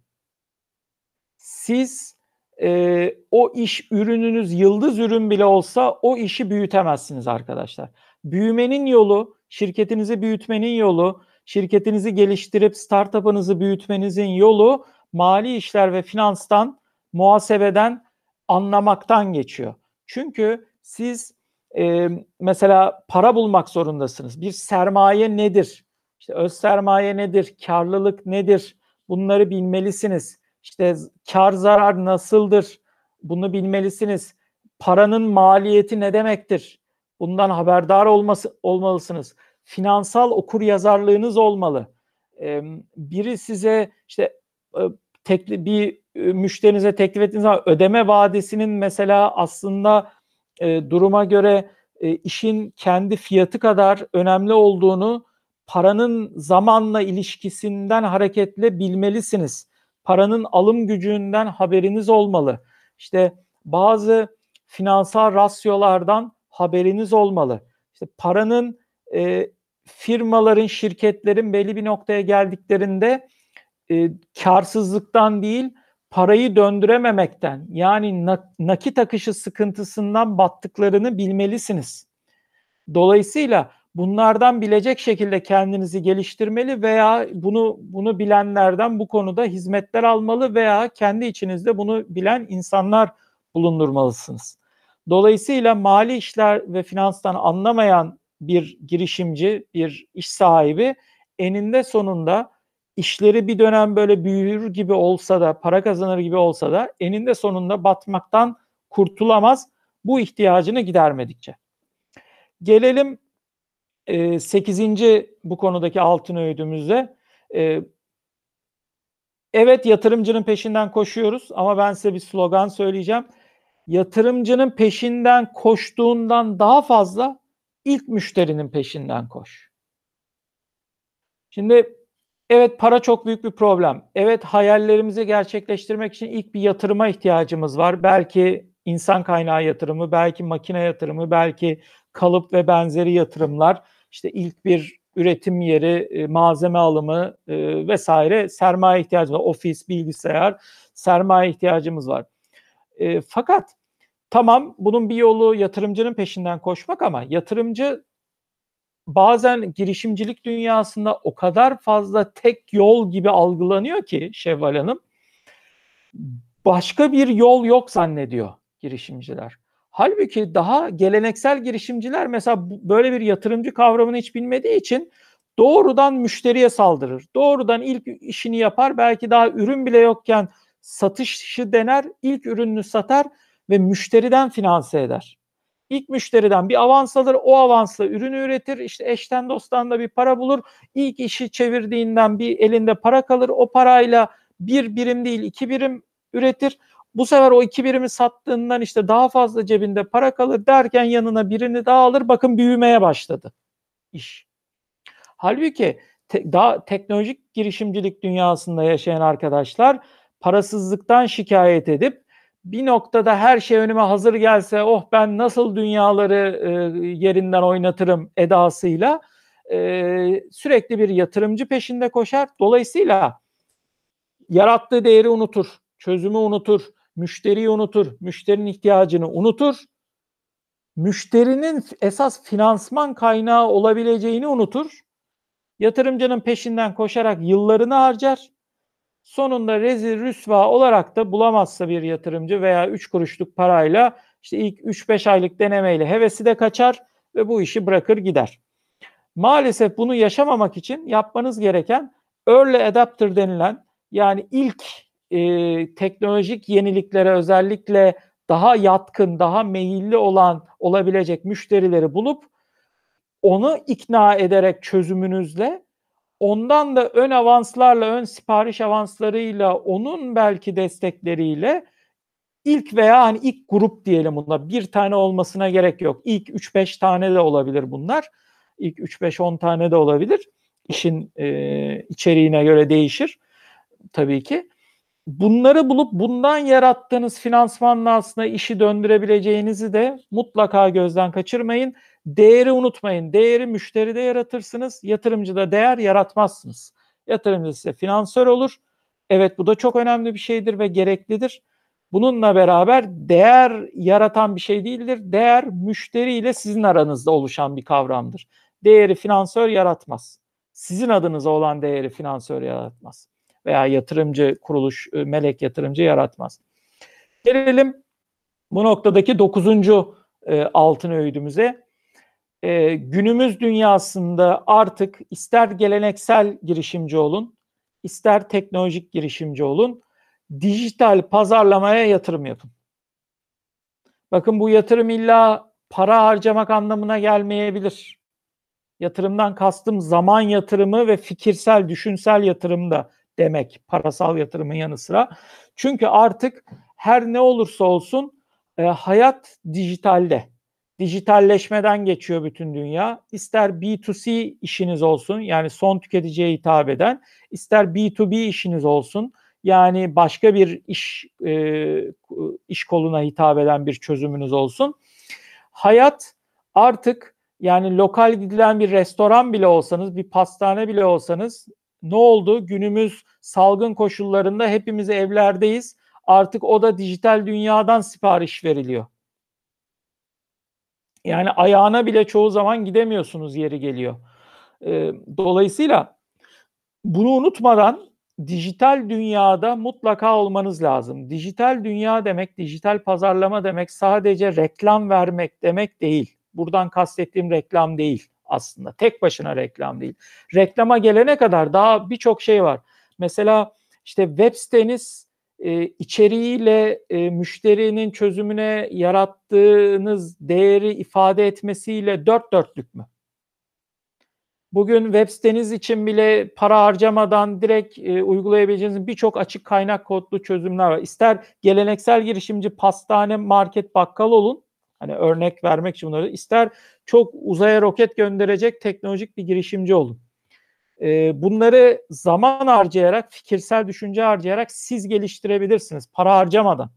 siz e, o iş ürününüz yıldız ürün bile olsa o işi büyütemezsiniz arkadaşlar. Büyümenin yolu, şirketinizi büyütmenin yolu, şirketinizi geliştirip startup'ınızı büyütmenizin yolu mali işler ve finanstan, muhasebeden anlamaktan geçiyor. Çünkü siz e, mesela para bulmak zorundasınız. Bir sermaye nedir? İşte öz sermaye nedir? Karlılık nedir? Bunları bilmelisiniz. İşte kar zarar nasıldır? Bunu bilmelisiniz. Paranın maliyeti ne demektir? Bundan haberdar olması olmalısınız. Finansal okur yazarlığınız olmalı. Biri size işte tekli, bir müşterinize teklif ettiğiniz zaman ödeme vadesinin mesela aslında duruma göre işin kendi fiyatı kadar önemli olduğunu paranın zamanla ilişkisinden hareketle bilmelisiniz. Paranın alım gücünden haberiniz olmalı. İşte bazı finansal rasyolardan haberiniz olmalı. İşte paranın e, firmaların, şirketlerin belli bir noktaya geldiklerinde e, karsızlıktan değil, parayı döndürememekten yani nakit akışı sıkıntısından battıklarını bilmelisiniz. Dolayısıyla bunlardan bilecek şekilde kendinizi geliştirmeli veya bunu bunu bilenlerden bu konuda hizmetler almalı veya kendi içinizde bunu bilen insanlar bulundurmalısınız. Dolayısıyla mali işler ve finanstan anlamayan bir girişimci, bir iş sahibi eninde sonunda işleri bir dönem böyle büyür gibi olsa da, para kazanır gibi olsa da eninde sonunda batmaktan kurtulamaz bu ihtiyacını gidermedikçe. Gelelim e, 8. bu konudaki altın öğüdümüze. E, evet yatırımcının peşinden koşuyoruz ama ben size bir slogan söyleyeceğim. Yatırımcının peşinden koştuğundan daha fazla ilk müşterinin peşinden koş. Şimdi evet para çok büyük bir problem. Evet hayallerimizi gerçekleştirmek için ilk bir yatırıma ihtiyacımız var. Belki insan kaynağı yatırımı, belki makine yatırımı, belki kalıp ve benzeri yatırımlar. İşte ilk bir üretim yeri, e, malzeme alımı e, vesaire sermaye ihtiyacımız var. Ofis, bilgisayar, sermaye ihtiyacımız var. E, fakat tamam bunun bir yolu yatırımcının peşinden koşmak ama yatırımcı bazen girişimcilik dünyasında o kadar fazla tek yol gibi algılanıyor ki Şevval Hanım başka bir yol yok zannediyor girişimciler. Halbuki daha geleneksel girişimciler mesela böyle bir yatırımcı kavramını hiç bilmediği için doğrudan müşteriye saldırır. Doğrudan ilk işini yapar. Belki daha ürün bile yokken satışı dener, ilk ürününü satar ve müşteriden finanse eder. İlk müşteriden bir avans alır, o avansla ürünü üretir, işte eşten dosttan da bir para bulur. İlk işi çevirdiğinden bir elinde para kalır, o parayla bir birim değil iki birim üretir. Bu sefer o iki birimi sattığından işte daha fazla cebinde para kalır derken yanına birini daha alır. Bakın büyümeye başladı iş. Halbuki te, daha teknolojik girişimcilik dünyasında yaşayan arkadaşlar parasızlıktan şikayet edip bir noktada her şey önüme hazır gelse oh ben nasıl dünyaları e, yerinden oynatırım edasıyla e, sürekli bir yatırımcı peşinde koşar. Dolayısıyla yarattığı değeri unutur, çözümü unutur, müşteriyi unutur, müşterinin ihtiyacını unutur. Müşterinin esas finansman kaynağı olabileceğini unutur. Yatırımcının peşinden koşarak yıllarını harcar. Sonunda rezil rüsva olarak da bulamazsa bir yatırımcı veya 3 kuruşluk parayla işte ilk 3-5 aylık denemeyle hevesi de kaçar ve bu işi bırakır gider. Maalesef bunu yaşamamak için yapmanız gereken early adapter denilen yani ilk e, teknolojik yeniliklere özellikle daha yatkın, daha meyilli olan olabilecek müşterileri bulup onu ikna ederek çözümünüzle ondan da ön avanslarla, ön sipariş avanslarıyla, onun belki destekleriyle ilk veya hani ilk grup diyelim bunda bir tane olmasına gerek yok. İlk 3-5 tane de olabilir bunlar. İlk 3-5-10 tane de olabilir. İşin e, içeriğine göre değişir tabii ki bunları bulup bundan yarattığınız finansmanla aslında işi döndürebileceğinizi de mutlaka gözden kaçırmayın. Değeri unutmayın. Değeri müşteride yaratırsınız. Yatırımcıda değer yaratmazsınız. Yatırımcı size finansör olur. Evet bu da çok önemli bir şeydir ve gereklidir. Bununla beraber değer yaratan bir şey değildir. Değer müşteriyle sizin aranızda oluşan bir kavramdır. Değeri finansör yaratmaz. Sizin adınıza olan değeri finansör yaratmaz veya yatırımcı kuruluş, e, melek yatırımcı yaratmaz. Gelelim bu noktadaki dokuzuncu e, altın öğüdümüze. E, günümüz dünyasında artık ister geleneksel girişimci olun, ister teknolojik girişimci olun, dijital pazarlamaya yatırım yapın. Bakın bu yatırım illa para harcamak anlamına gelmeyebilir. Yatırımdan kastım zaman yatırımı ve fikirsel, düşünsel yatırım da demek parasal yatırımın yanı sıra. Çünkü artık her ne olursa olsun e, hayat dijitalde. Dijitalleşmeden geçiyor bütün dünya. İster B2C işiniz olsun yani son tüketiciye hitap eden, ister B2B işiniz olsun yani başka bir iş e, iş koluna hitap eden bir çözümünüz olsun. Hayat artık yani lokal gidilen bir restoran bile olsanız, bir pastane bile olsanız ne oldu? Günümüz salgın koşullarında hepimiz evlerdeyiz. Artık o da dijital dünyadan sipariş veriliyor. Yani ayağına bile çoğu zaman gidemiyorsunuz yeri geliyor. Ee, dolayısıyla bunu unutmadan dijital dünyada mutlaka olmanız lazım. Dijital dünya demek, dijital pazarlama demek sadece reklam vermek demek değil. Buradan kastettiğim reklam değil aslında. Tek başına reklam değil. Reklama gelene kadar daha birçok şey var. Mesela işte web siteniz e, içeriğiyle e, müşterinin çözümüne yarattığınız değeri ifade etmesiyle dört dörtlük mü? Bugün web siteniz için bile para harcamadan direkt e, uygulayabileceğiniz birçok açık kaynak kodlu çözümler var. İster geleneksel girişimci pastane, market, bakkal olun. Hani örnek vermek için bunları. ister çok uzaya roket gönderecek teknolojik bir girişimci olun. E, bunları zaman harcayarak, fikirsel düşünce harcayarak siz geliştirebilirsiniz. Para harcamadan.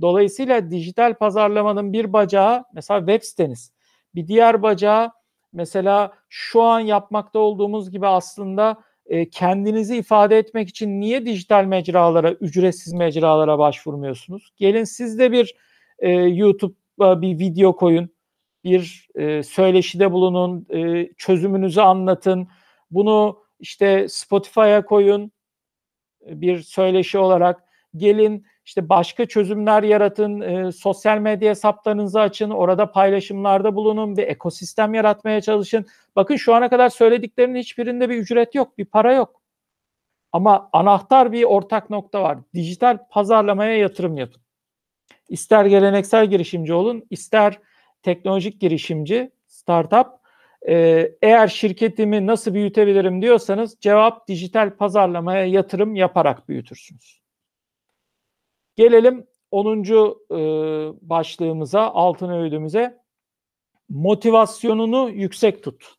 Dolayısıyla dijital pazarlamanın bir bacağı mesela web siteniz. Bir diğer bacağı mesela şu an yapmakta olduğumuz gibi aslında e, kendinizi ifade etmek için niye dijital mecralara, ücretsiz mecralara başvurmuyorsunuz? Gelin siz de bir e, YouTube'a bir video koyun, bir e, söyleşide bulunun, e, çözümünüzü anlatın. Bunu işte Spotify'a koyun e, bir söyleşi olarak. Gelin işte başka çözümler yaratın, e, sosyal medya hesaplarınızı açın, orada paylaşımlarda bulunun, bir ekosistem yaratmaya çalışın. Bakın şu ana kadar söylediklerimin hiçbirinde bir ücret yok, bir para yok. Ama anahtar bir ortak nokta var. Dijital pazarlamaya yatırım yapın. İster geleneksel girişimci olun, ister teknolojik girişimci, startup. Ee, eğer şirketimi nasıl büyütebilirim diyorsanız cevap dijital pazarlamaya yatırım yaparak büyütürsünüz. Gelelim 10. E, başlığımıza, altın öğüdümüze. Motivasyonunu yüksek tut.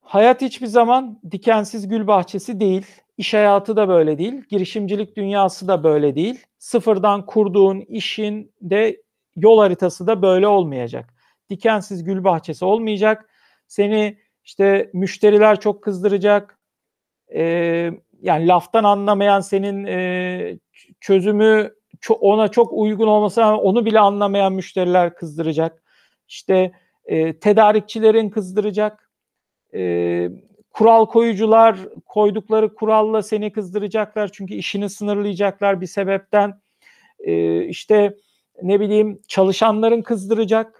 Hayat hiçbir zaman dikensiz gül bahçesi değil. İş hayatı da böyle değil. Girişimcilik dünyası da böyle değil. Sıfırdan kurduğun işin de yol haritası da böyle olmayacak. Dikensiz gül bahçesi olmayacak. Seni işte müşteriler çok kızdıracak. Ee, yani laftan anlamayan senin e, çözümü ona çok uygun olmasa onu bile anlamayan müşteriler kızdıracak. İşte e, tedarikçilerin kızdıracak. E, kural koyucular koydukları kuralla seni kızdıracaklar çünkü işini sınırlayacaklar bir sebepten. E, işte ne bileyim çalışanların kızdıracak e,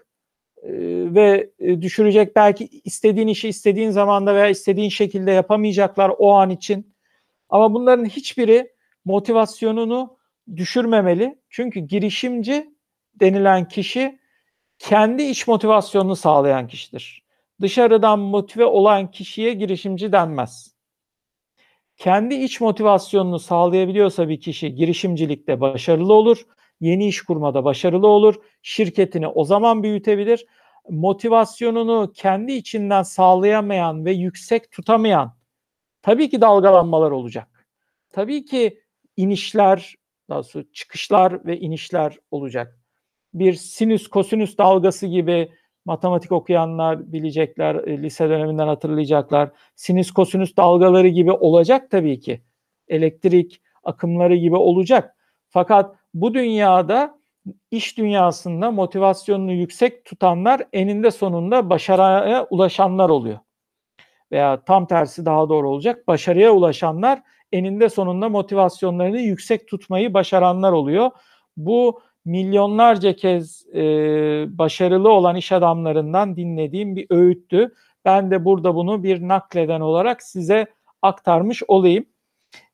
ve e, düşürecek belki istediğin işi istediğin zamanda veya istediğin şekilde yapamayacaklar o an için. Ama bunların hiçbiri motivasyonunu düşürmemeli. Çünkü girişimci denilen kişi kendi iç motivasyonunu sağlayan kişidir. Dışarıdan motive olan kişiye girişimci denmez. Kendi iç motivasyonunu sağlayabiliyorsa bir kişi girişimcilikte başarılı olur, yeni iş kurmada başarılı olur, şirketini o zaman büyütebilir. Motivasyonunu kendi içinden sağlayamayan ve yüksek tutamayan tabii ki dalgalanmalar olacak. Tabii ki inişler, daha sonra çıkışlar ve inişler olacak. Bir sinüs kosinüs dalgası gibi matematik okuyanlar bilecekler, e, lise döneminden hatırlayacaklar. Sinüs kosinüs dalgaları gibi olacak tabii ki. Elektrik akımları gibi olacak. Fakat bu dünyada iş dünyasında motivasyonunu yüksek tutanlar eninde sonunda başarıya ulaşanlar oluyor. Veya tam tersi daha doğru olacak. Başarıya ulaşanlar eninde sonunda motivasyonlarını yüksek tutmayı başaranlar oluyor. Bu milyonlarca kez e, başarılı olan iş adamlarından dinlediğim bir öğüttü. Ben de burada bunu bir nakleden olarak size aktarmış olayım.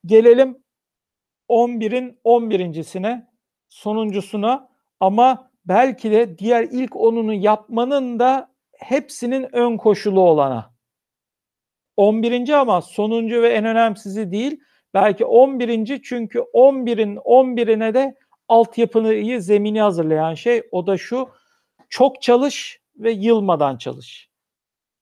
Gelelim 11'in 11.sine, sonuncusuna ama belki de diğer ilk onunu yapmanın da hepsinin ön koşulu olana. 11. ama sonuncu ve en önemsizi değil. Belki 11. çünkü 11'in 11'ine de altyapıyı, zemini hazırlayan şey o da şu. Çok çalış ve yılmadan çalış.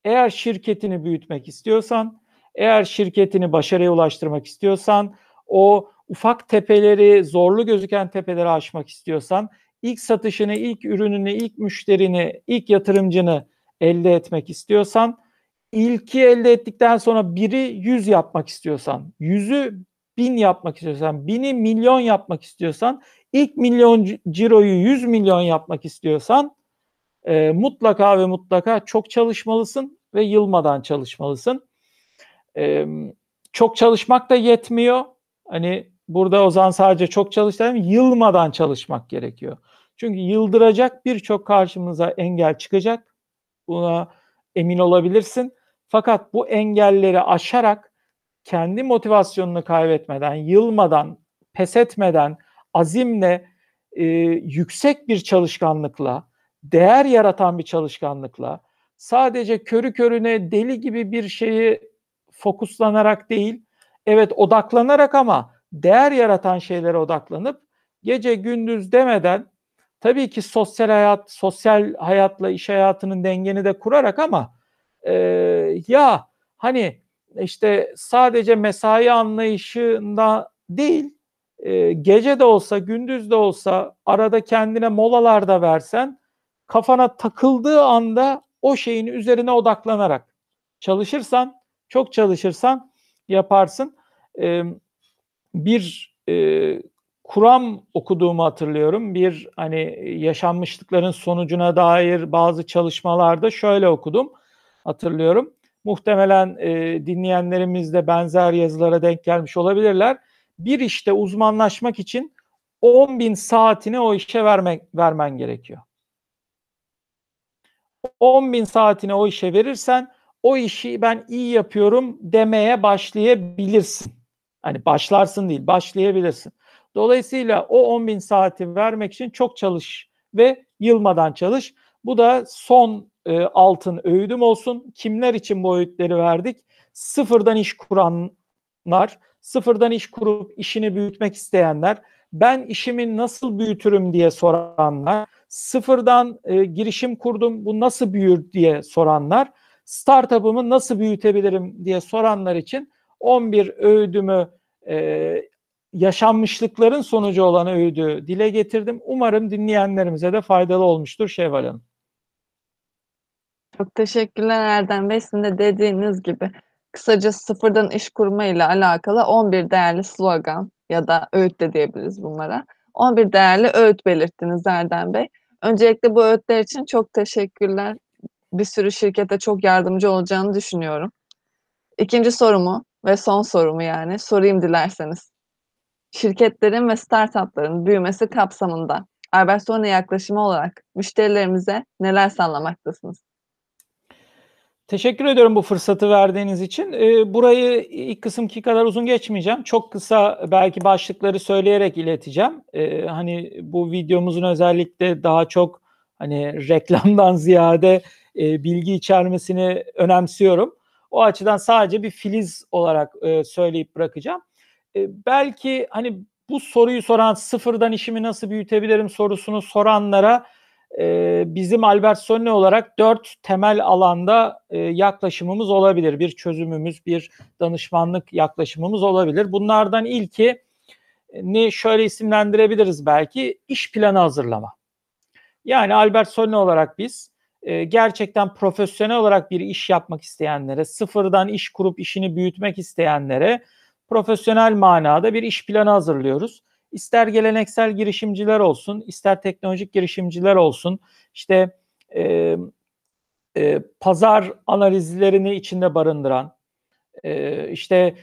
Eğer şirketini büyütmek istiyorsan, eğer şirketini başarıya ulaştırmak istiyorsan, o ufak tepeleri, zorlu gözüken tepeleri aşmak istiyorsan, ilk satışını, ilk ürününü, ilk müşterini, ilk yatırımcını elde etmek istiyorsan ilki elde ettikten sonra biri yüz yapmak istiyorsan, yüzü bin yapmak istiyorsan, bini milyon yapmak istiyorsan, ilk milyon ciroyu yüz milyon yapmak istiyorsan e, mutlaka ve mutlaka çok çalışmalısın ve yılmadan çalışmalısın. E, çok çalışmak da yetmiyor. Hani burada o zaman sadece çok çalıştığım yılmadan çalışmak gerekiyor. Çünkü yıldıracak birçok karşımıza engel çıkacak. Buna emin olabilirsin. Fakat bu engelleri aşarak kendi motivasyonunu kaybetmeden, yılmadan, pes etmeden, azimle, e, yüksek bir çalışkanlıkla, değer yaratan bir çalışkanlıkla, sadece körü körüne deli gibi bir şeyi fokuslanarak değil, evet odaklanarak ama değer yaratan şeylere odaklanıp gece gündüz demeden tabii ki sosyal hayat, sosyal hayatla iş hayatının dengeni de kurarak ama e, ya hani işte sadece mesai anlayışında değil, e, gece de olsa, gündüz de olsa arada kendine molalar da versen kafana takıldığı anda o şeyin üzerine odaklanarak çalışırsan, çok çalışırsan yaparsın. E, bir e, Kuram okuduğumu hatırlıyorum. Bir hani yaşanmışlıkların sonucuna dair bazı çalışmalarda şöyle okudum. Hatırlıyorum. Muhtemelen e, dinleyenlerimiz de benzer yazılara denk gelmiş olabilirler. Bir işte uzmanlaşmak için 10 bin saatini o işe vermek, vermen gerekiyor. 10 bin saatini o işe verirsen o işi ben iyi yapıyorum demeye başlayabilirsin. Hani başlarsın değil, başlayabilirsin. Dolayısıyla o 10 bin saati vermek için çok çalış ve yılmadan çalış. Bu da son e, altın öğüdüm olsun. Kimler için bu öğütleri verdik? Sıfırdan iş kuranlar, sıfırdan iş kurup işini büyütmek isteyenler, ben işimi nasıl büyütürüm diye soranlar, sıfırdan e, girişim kurdum bu nasıl büyür diye soranlar, startup'ımı nasıl büyütebilirim diye soranlar için 11 öğüdümü e, yaşanmışlıkların sonucu olan öğüdü dile getirdim. Umarım dinleyenlerimize de faydalı olmuştur Şevval Hanım. Çok teşekkürler Erdem Bey. Sizin de dediğiniz gibi kısaca sıfırdan iş kurma ile alakalı 11 değerli slogan ya da öğüt de diyebiliriz bunlara. 11 değerli öğüt belirttiniz Erdem Bey. Öncelikle bu öğütler için çok teşekkürler. Bir sürü şirkete çok yardımcı olacağını düşünüyorum. İkinci sorumu ve son sorumu yani sorayım dilerseniz. Şirketlerin ve startupların büyümesi kapsamında Albertsone yaklaşımı olarak müşterilerimize neler sağlamaktasınız? Teşekkür ediyorum bu fırsatı verdiğiniz için. Ee, burayı ilk kısımki kadar uzun geçmeyeceğim. Çok kısa belki başlıkları söyleyerek ileteceğim. Ee, hani bu videomuzun özellikle daha çok hani reklamdan ziyade e, bilgi içermesini önemsiyorum. O açıdan sadece bir filiz olarak e, söyleyip bırakacağım. E, belki hani bu soruyu soran sıfırdan işimi nasıl büyütebilirim sorusunu soranlara e, bizim Albert Sonne olarak dört temel alanda e, yaklaşımımız olabilir. Bir çözümümüz, bir danışmanlık yaklaşımımız olabilir. Bunlardan ilki ne şöyle isimlendirebiliriz belki iş planı hazırlama. Yani Albert Sonne olarak biz e, gerçekten profesyonel olarak bir iş yapmak isteyenlere, sıfırdan iş kurup işini büyütmek isteyenlere profesyonel manada bir iş planı hazırlıyoruz. İster geleneksel girişimciler olsun, ister teknolojik girişimciler olsun, işte e, e, pazar analizlerini içinde barındıran, e, işte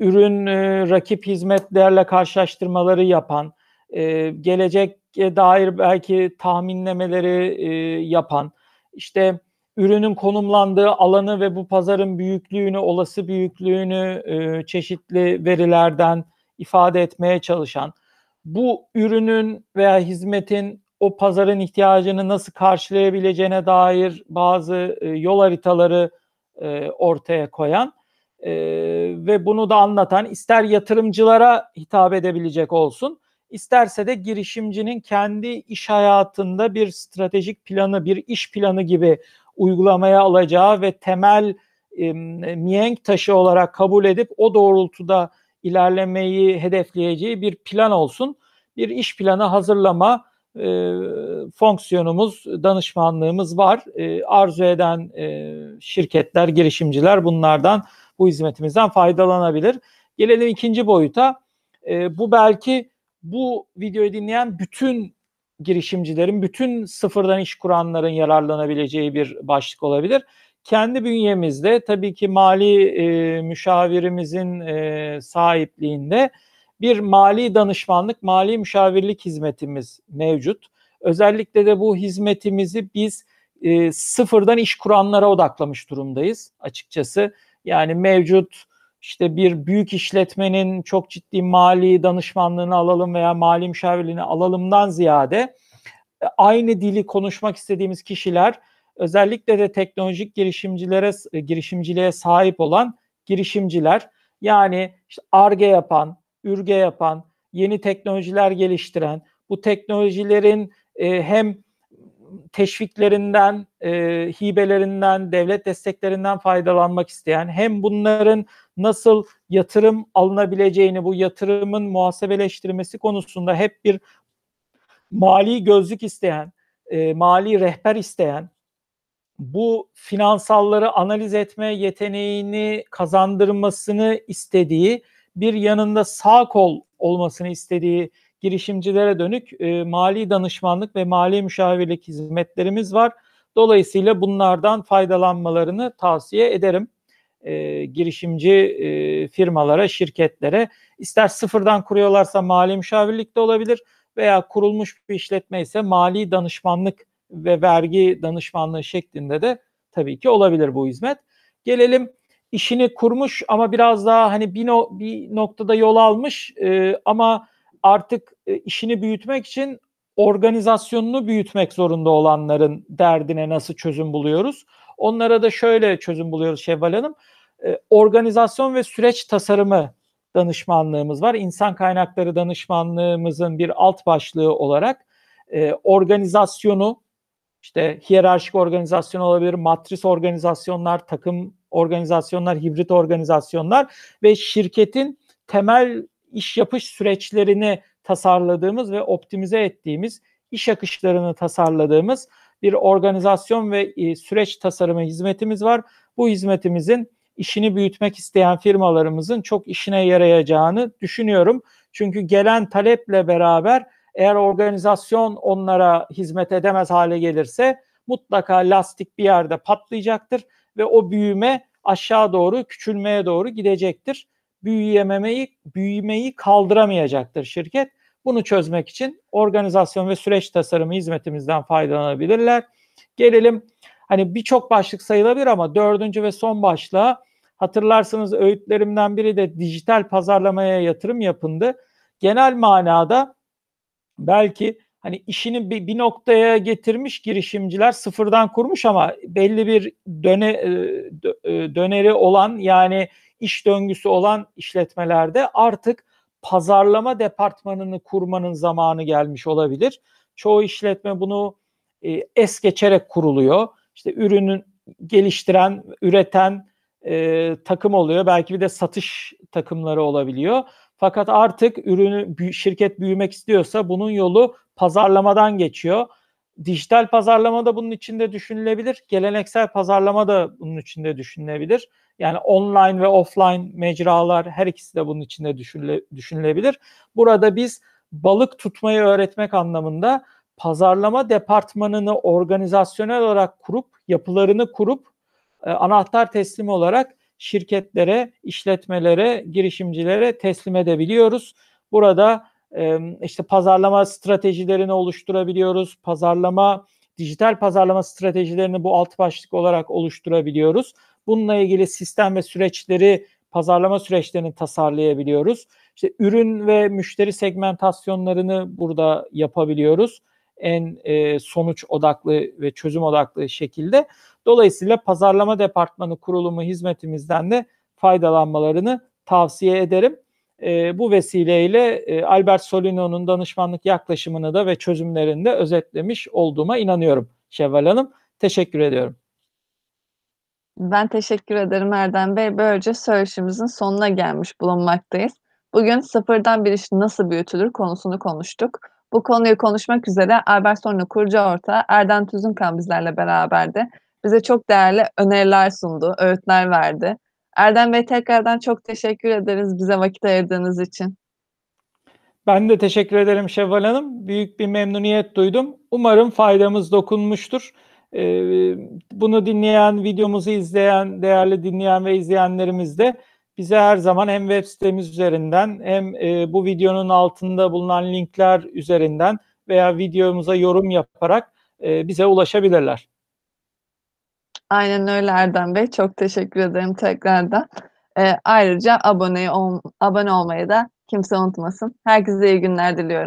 ürün e, rakip hizmetlerle karşılaştırmaları yapan, e, geleceğe dair belki tahminlemeleri e, yapan, işte ürünün konumlandığı alanı ve bu pazarın büyüklüğünü, olası büyüklüğünü e, çeşitli verilerden ifade etmeye çalışan, bu ürünün veya hizmetin o pazarın ihtiyacını nasıl karşılayabileceğine dair bazı e, yol haritaları e, ortaya koyan e, ve bunu da anlatan ister yatırımcılara hitap edebilecek olsun, isterse de girişimcinin kendi iş hayatında bir stratejik planı, bir iş planı gibi uygulamaya alacağı ve temel e, mihenk taşı olarak kabul edip o doğrultuda ilerlemeyi hedefleyeceği bir plan olsun. Bir iş planı hazırlama e, fonksiyonumuz, danışmanlığımız var. E, arzu eden e, şirketler, girişimciler bunlardan, bu hizmetimizden faydalanabilir. Gelelim ikinci boyuta. E, bu belki bu videoyu dinleyen bütün girişimcilerin, bütün sıfırdan iş kuranların yararlanabileceği bir başlık olabilir. Kendi bünyemizde tabii ki mali e, müşavirimizin e, sahipliğinde bir mali danışmanlık, mali müşavirlik hizmetimiz mevcut. Özellikle de bu hizmetimizi biz e, sıfırdan iş kuranlara odaklamış durumdayız açıkçası. Yani mevcut işte bir büyük işletmenin çok ciddi mali danışmanlığını alalım veya mali müşavirliğini alalımdan ziyade e, aynı dili konuşmak istediğimiz kişiler özellikle de teknolojik girişimcilere girişimciliğe sahip olan girişimciler yani işte yapan, ÜRGE yapan, yeni teknolojiler geliştiren, bu teknolojilerin e, hem teşviklerinden, e, hibelerinden, devlet desteklerinden faydalanmak isteyen, hem bunların nasıl yatırım alınabileceğini, bu yatırımın muhasebeleştirmesi konusunda hep bir mali gözlük isteyen, e, mali rehber isteyen, bu finansalları analiz etme yeteneğini kazandırmasını istediği, bir yanında sağ kol olmasını istediği girişimcilere dönük e, mali danışmanlık ve mali müşavirlik hizmetlerimiz var. Dolayısıyla bunlardan faydalanmalarını tavsiye ederim. E, girişimci e, firmalara, şirketlere ister sıfırdan kuruyorlarsa mali müşavirlik de olabilir veya kurulmuş bir işletme ise mali danışmanlık ve vergi danışmanlığı şeklinde de tabii ki olabilir bu hizmet. Gelelim işini kurmuş ama biraz daha hani bir, no, bir noktada yol almış e, ama artık e, işini büyütmek için organizasyonunu büyütmek zorunda olanların derdine nasıl çözüm buluyoruz? Onlara da şöyle çözüm buluyoruz Şevval Hanım. E, organizasyon ve süreç tasarımı danışmanlığımız var. İnsan kaynakları danışmanlığımızın bir alt başlığı olarak e, organizasyonu işte hiyerarşik organizasyon olabilir, matris organizasyonlar, takım organizasyonlar, hibrit organizasyonlar ve şirketin temel iş yapış süreçlerini tasarladığımız ve optimize ettiğimiz, iş akışlarını tasarladığımız bir organizasyon ve e, süreç tasarımı hizmetimiz var. Bu hizmetimizin işini büyütmek isteyen firmalarımızın çok işine yarayacağını düşünüyorum. Çünkü gelen taleple beraber eğer organizasyon onlara hizmet edemez hale gelirse mutlaka lastik bir yerde patlayacaktır ve o büyüme aşağı doğru küçülmeye doğru gidecektir büyüyememeyi, büyümeyi kaldıramayacaktır şirket. Bunu çözmek için organizasyon ve süreç tasarımı hizmetimizden faydalanabilirler. Gelelim hani birçok başlık sayılabilir ama dördüncü ve son başlığa hatırlarsınız öğütlerimden biri de dijital pazarlamaya yatırım yapındı. Genel manada belki hani işini bir, bir noktaya getirmiş girişimciler sıfırdan kurmuş ama belli bir döne, e, e, döneri olan yani iş döngüsü olan işletmelerde artık pazarlama departmanını kurmanın zamanı gelmiş olabilir. Çoğu işletme bunu e, es geçerek kuruluyor. İşte ürünün geliştiren, üreten e, takım oluyor. Belki bir de satış takımları olabiliyor. Fakat artık ürünü şirket büyümek istiyorsa bunun yolu pazarlamadan geçiyor. Dijital pazarlama da bunun içinde düşünülebilir. Geleneksel pazarlama da bunun içinde düşünülebilir. Yani online ve offline mecralar her ikisi de bunun içinde düşünüle, düşünülebilir. Burada biz balık tutmayı öğretmek anlamında pazarlama departmanını organizasyonel olarak kurup yapılarını kurup e, anahtar teslim olarak şirketlere, işletmelere, girişimcilere teslim edebiliyoruz. Burada e, işte pazarlama stratejilerini oluşturabiliyoruz. Pazarlama, dijital pazarlama stratejilerini bu alt başlık olarak oluşturabiliyoruz. Bununla ilgili sistem ve süreçleri, pazarlama süreçlerini tasarlayabiliyoruz. İşte ürün ve müşteri segmentasyonlarını burada yapabiliyoruz. En e, sonuç odaklı ve çözüm odaklı şekilde. Dolayısıyla pazarlama departmanı kurulumu hizmetimizden de faydalanmalarını tavsiye ederim. E, bu vesileyle e, Albert Solino'nun danışmanlık yaklaşımını da ve çözümlerini de özetlemiş olduğuma inanıyorum Şevval Hanım. Teşekkür ediyorum. Ben teşekkür ederim Erdem Bey. Böylece söyleşimizin sonuna gelmiş bulunmaktayız. Bugün sıfırdan bir iş nasıl büyütülür konusunu konuştuk. Bu konuyu konuşmak üzere Albert Sonra kurucu ortağı Erdem Tüzünkan bizlerle beraberdi. Bize çok değerli öneriler sundu, öğütler verdi. Erdem Bey tekrardan çok teşekkür ederiz bize vakit ayırdığınız için. Ben de teşekkür ederim Şevval Hanım. Büyük bir memnuniyet duydum. Umarım faydamız dokunmuştur. Ee, bunu dinleyen, videomuzu izleyen, değerli dinleyen ve izleyenlerimiz de bize her zaman hem web sitemiz üzerinden hem e, bu videonun altında bulunan linkler üzerinden veya videomuza yorum yaparak e, bize ulaşabilirler. Aynen öyle Erdem Bey. Çok teşekkür ederim tekrardan. E, ayrıca abone, ol, abone olmayı da kimse unutmasın. Herkese iyi günler diliyorum.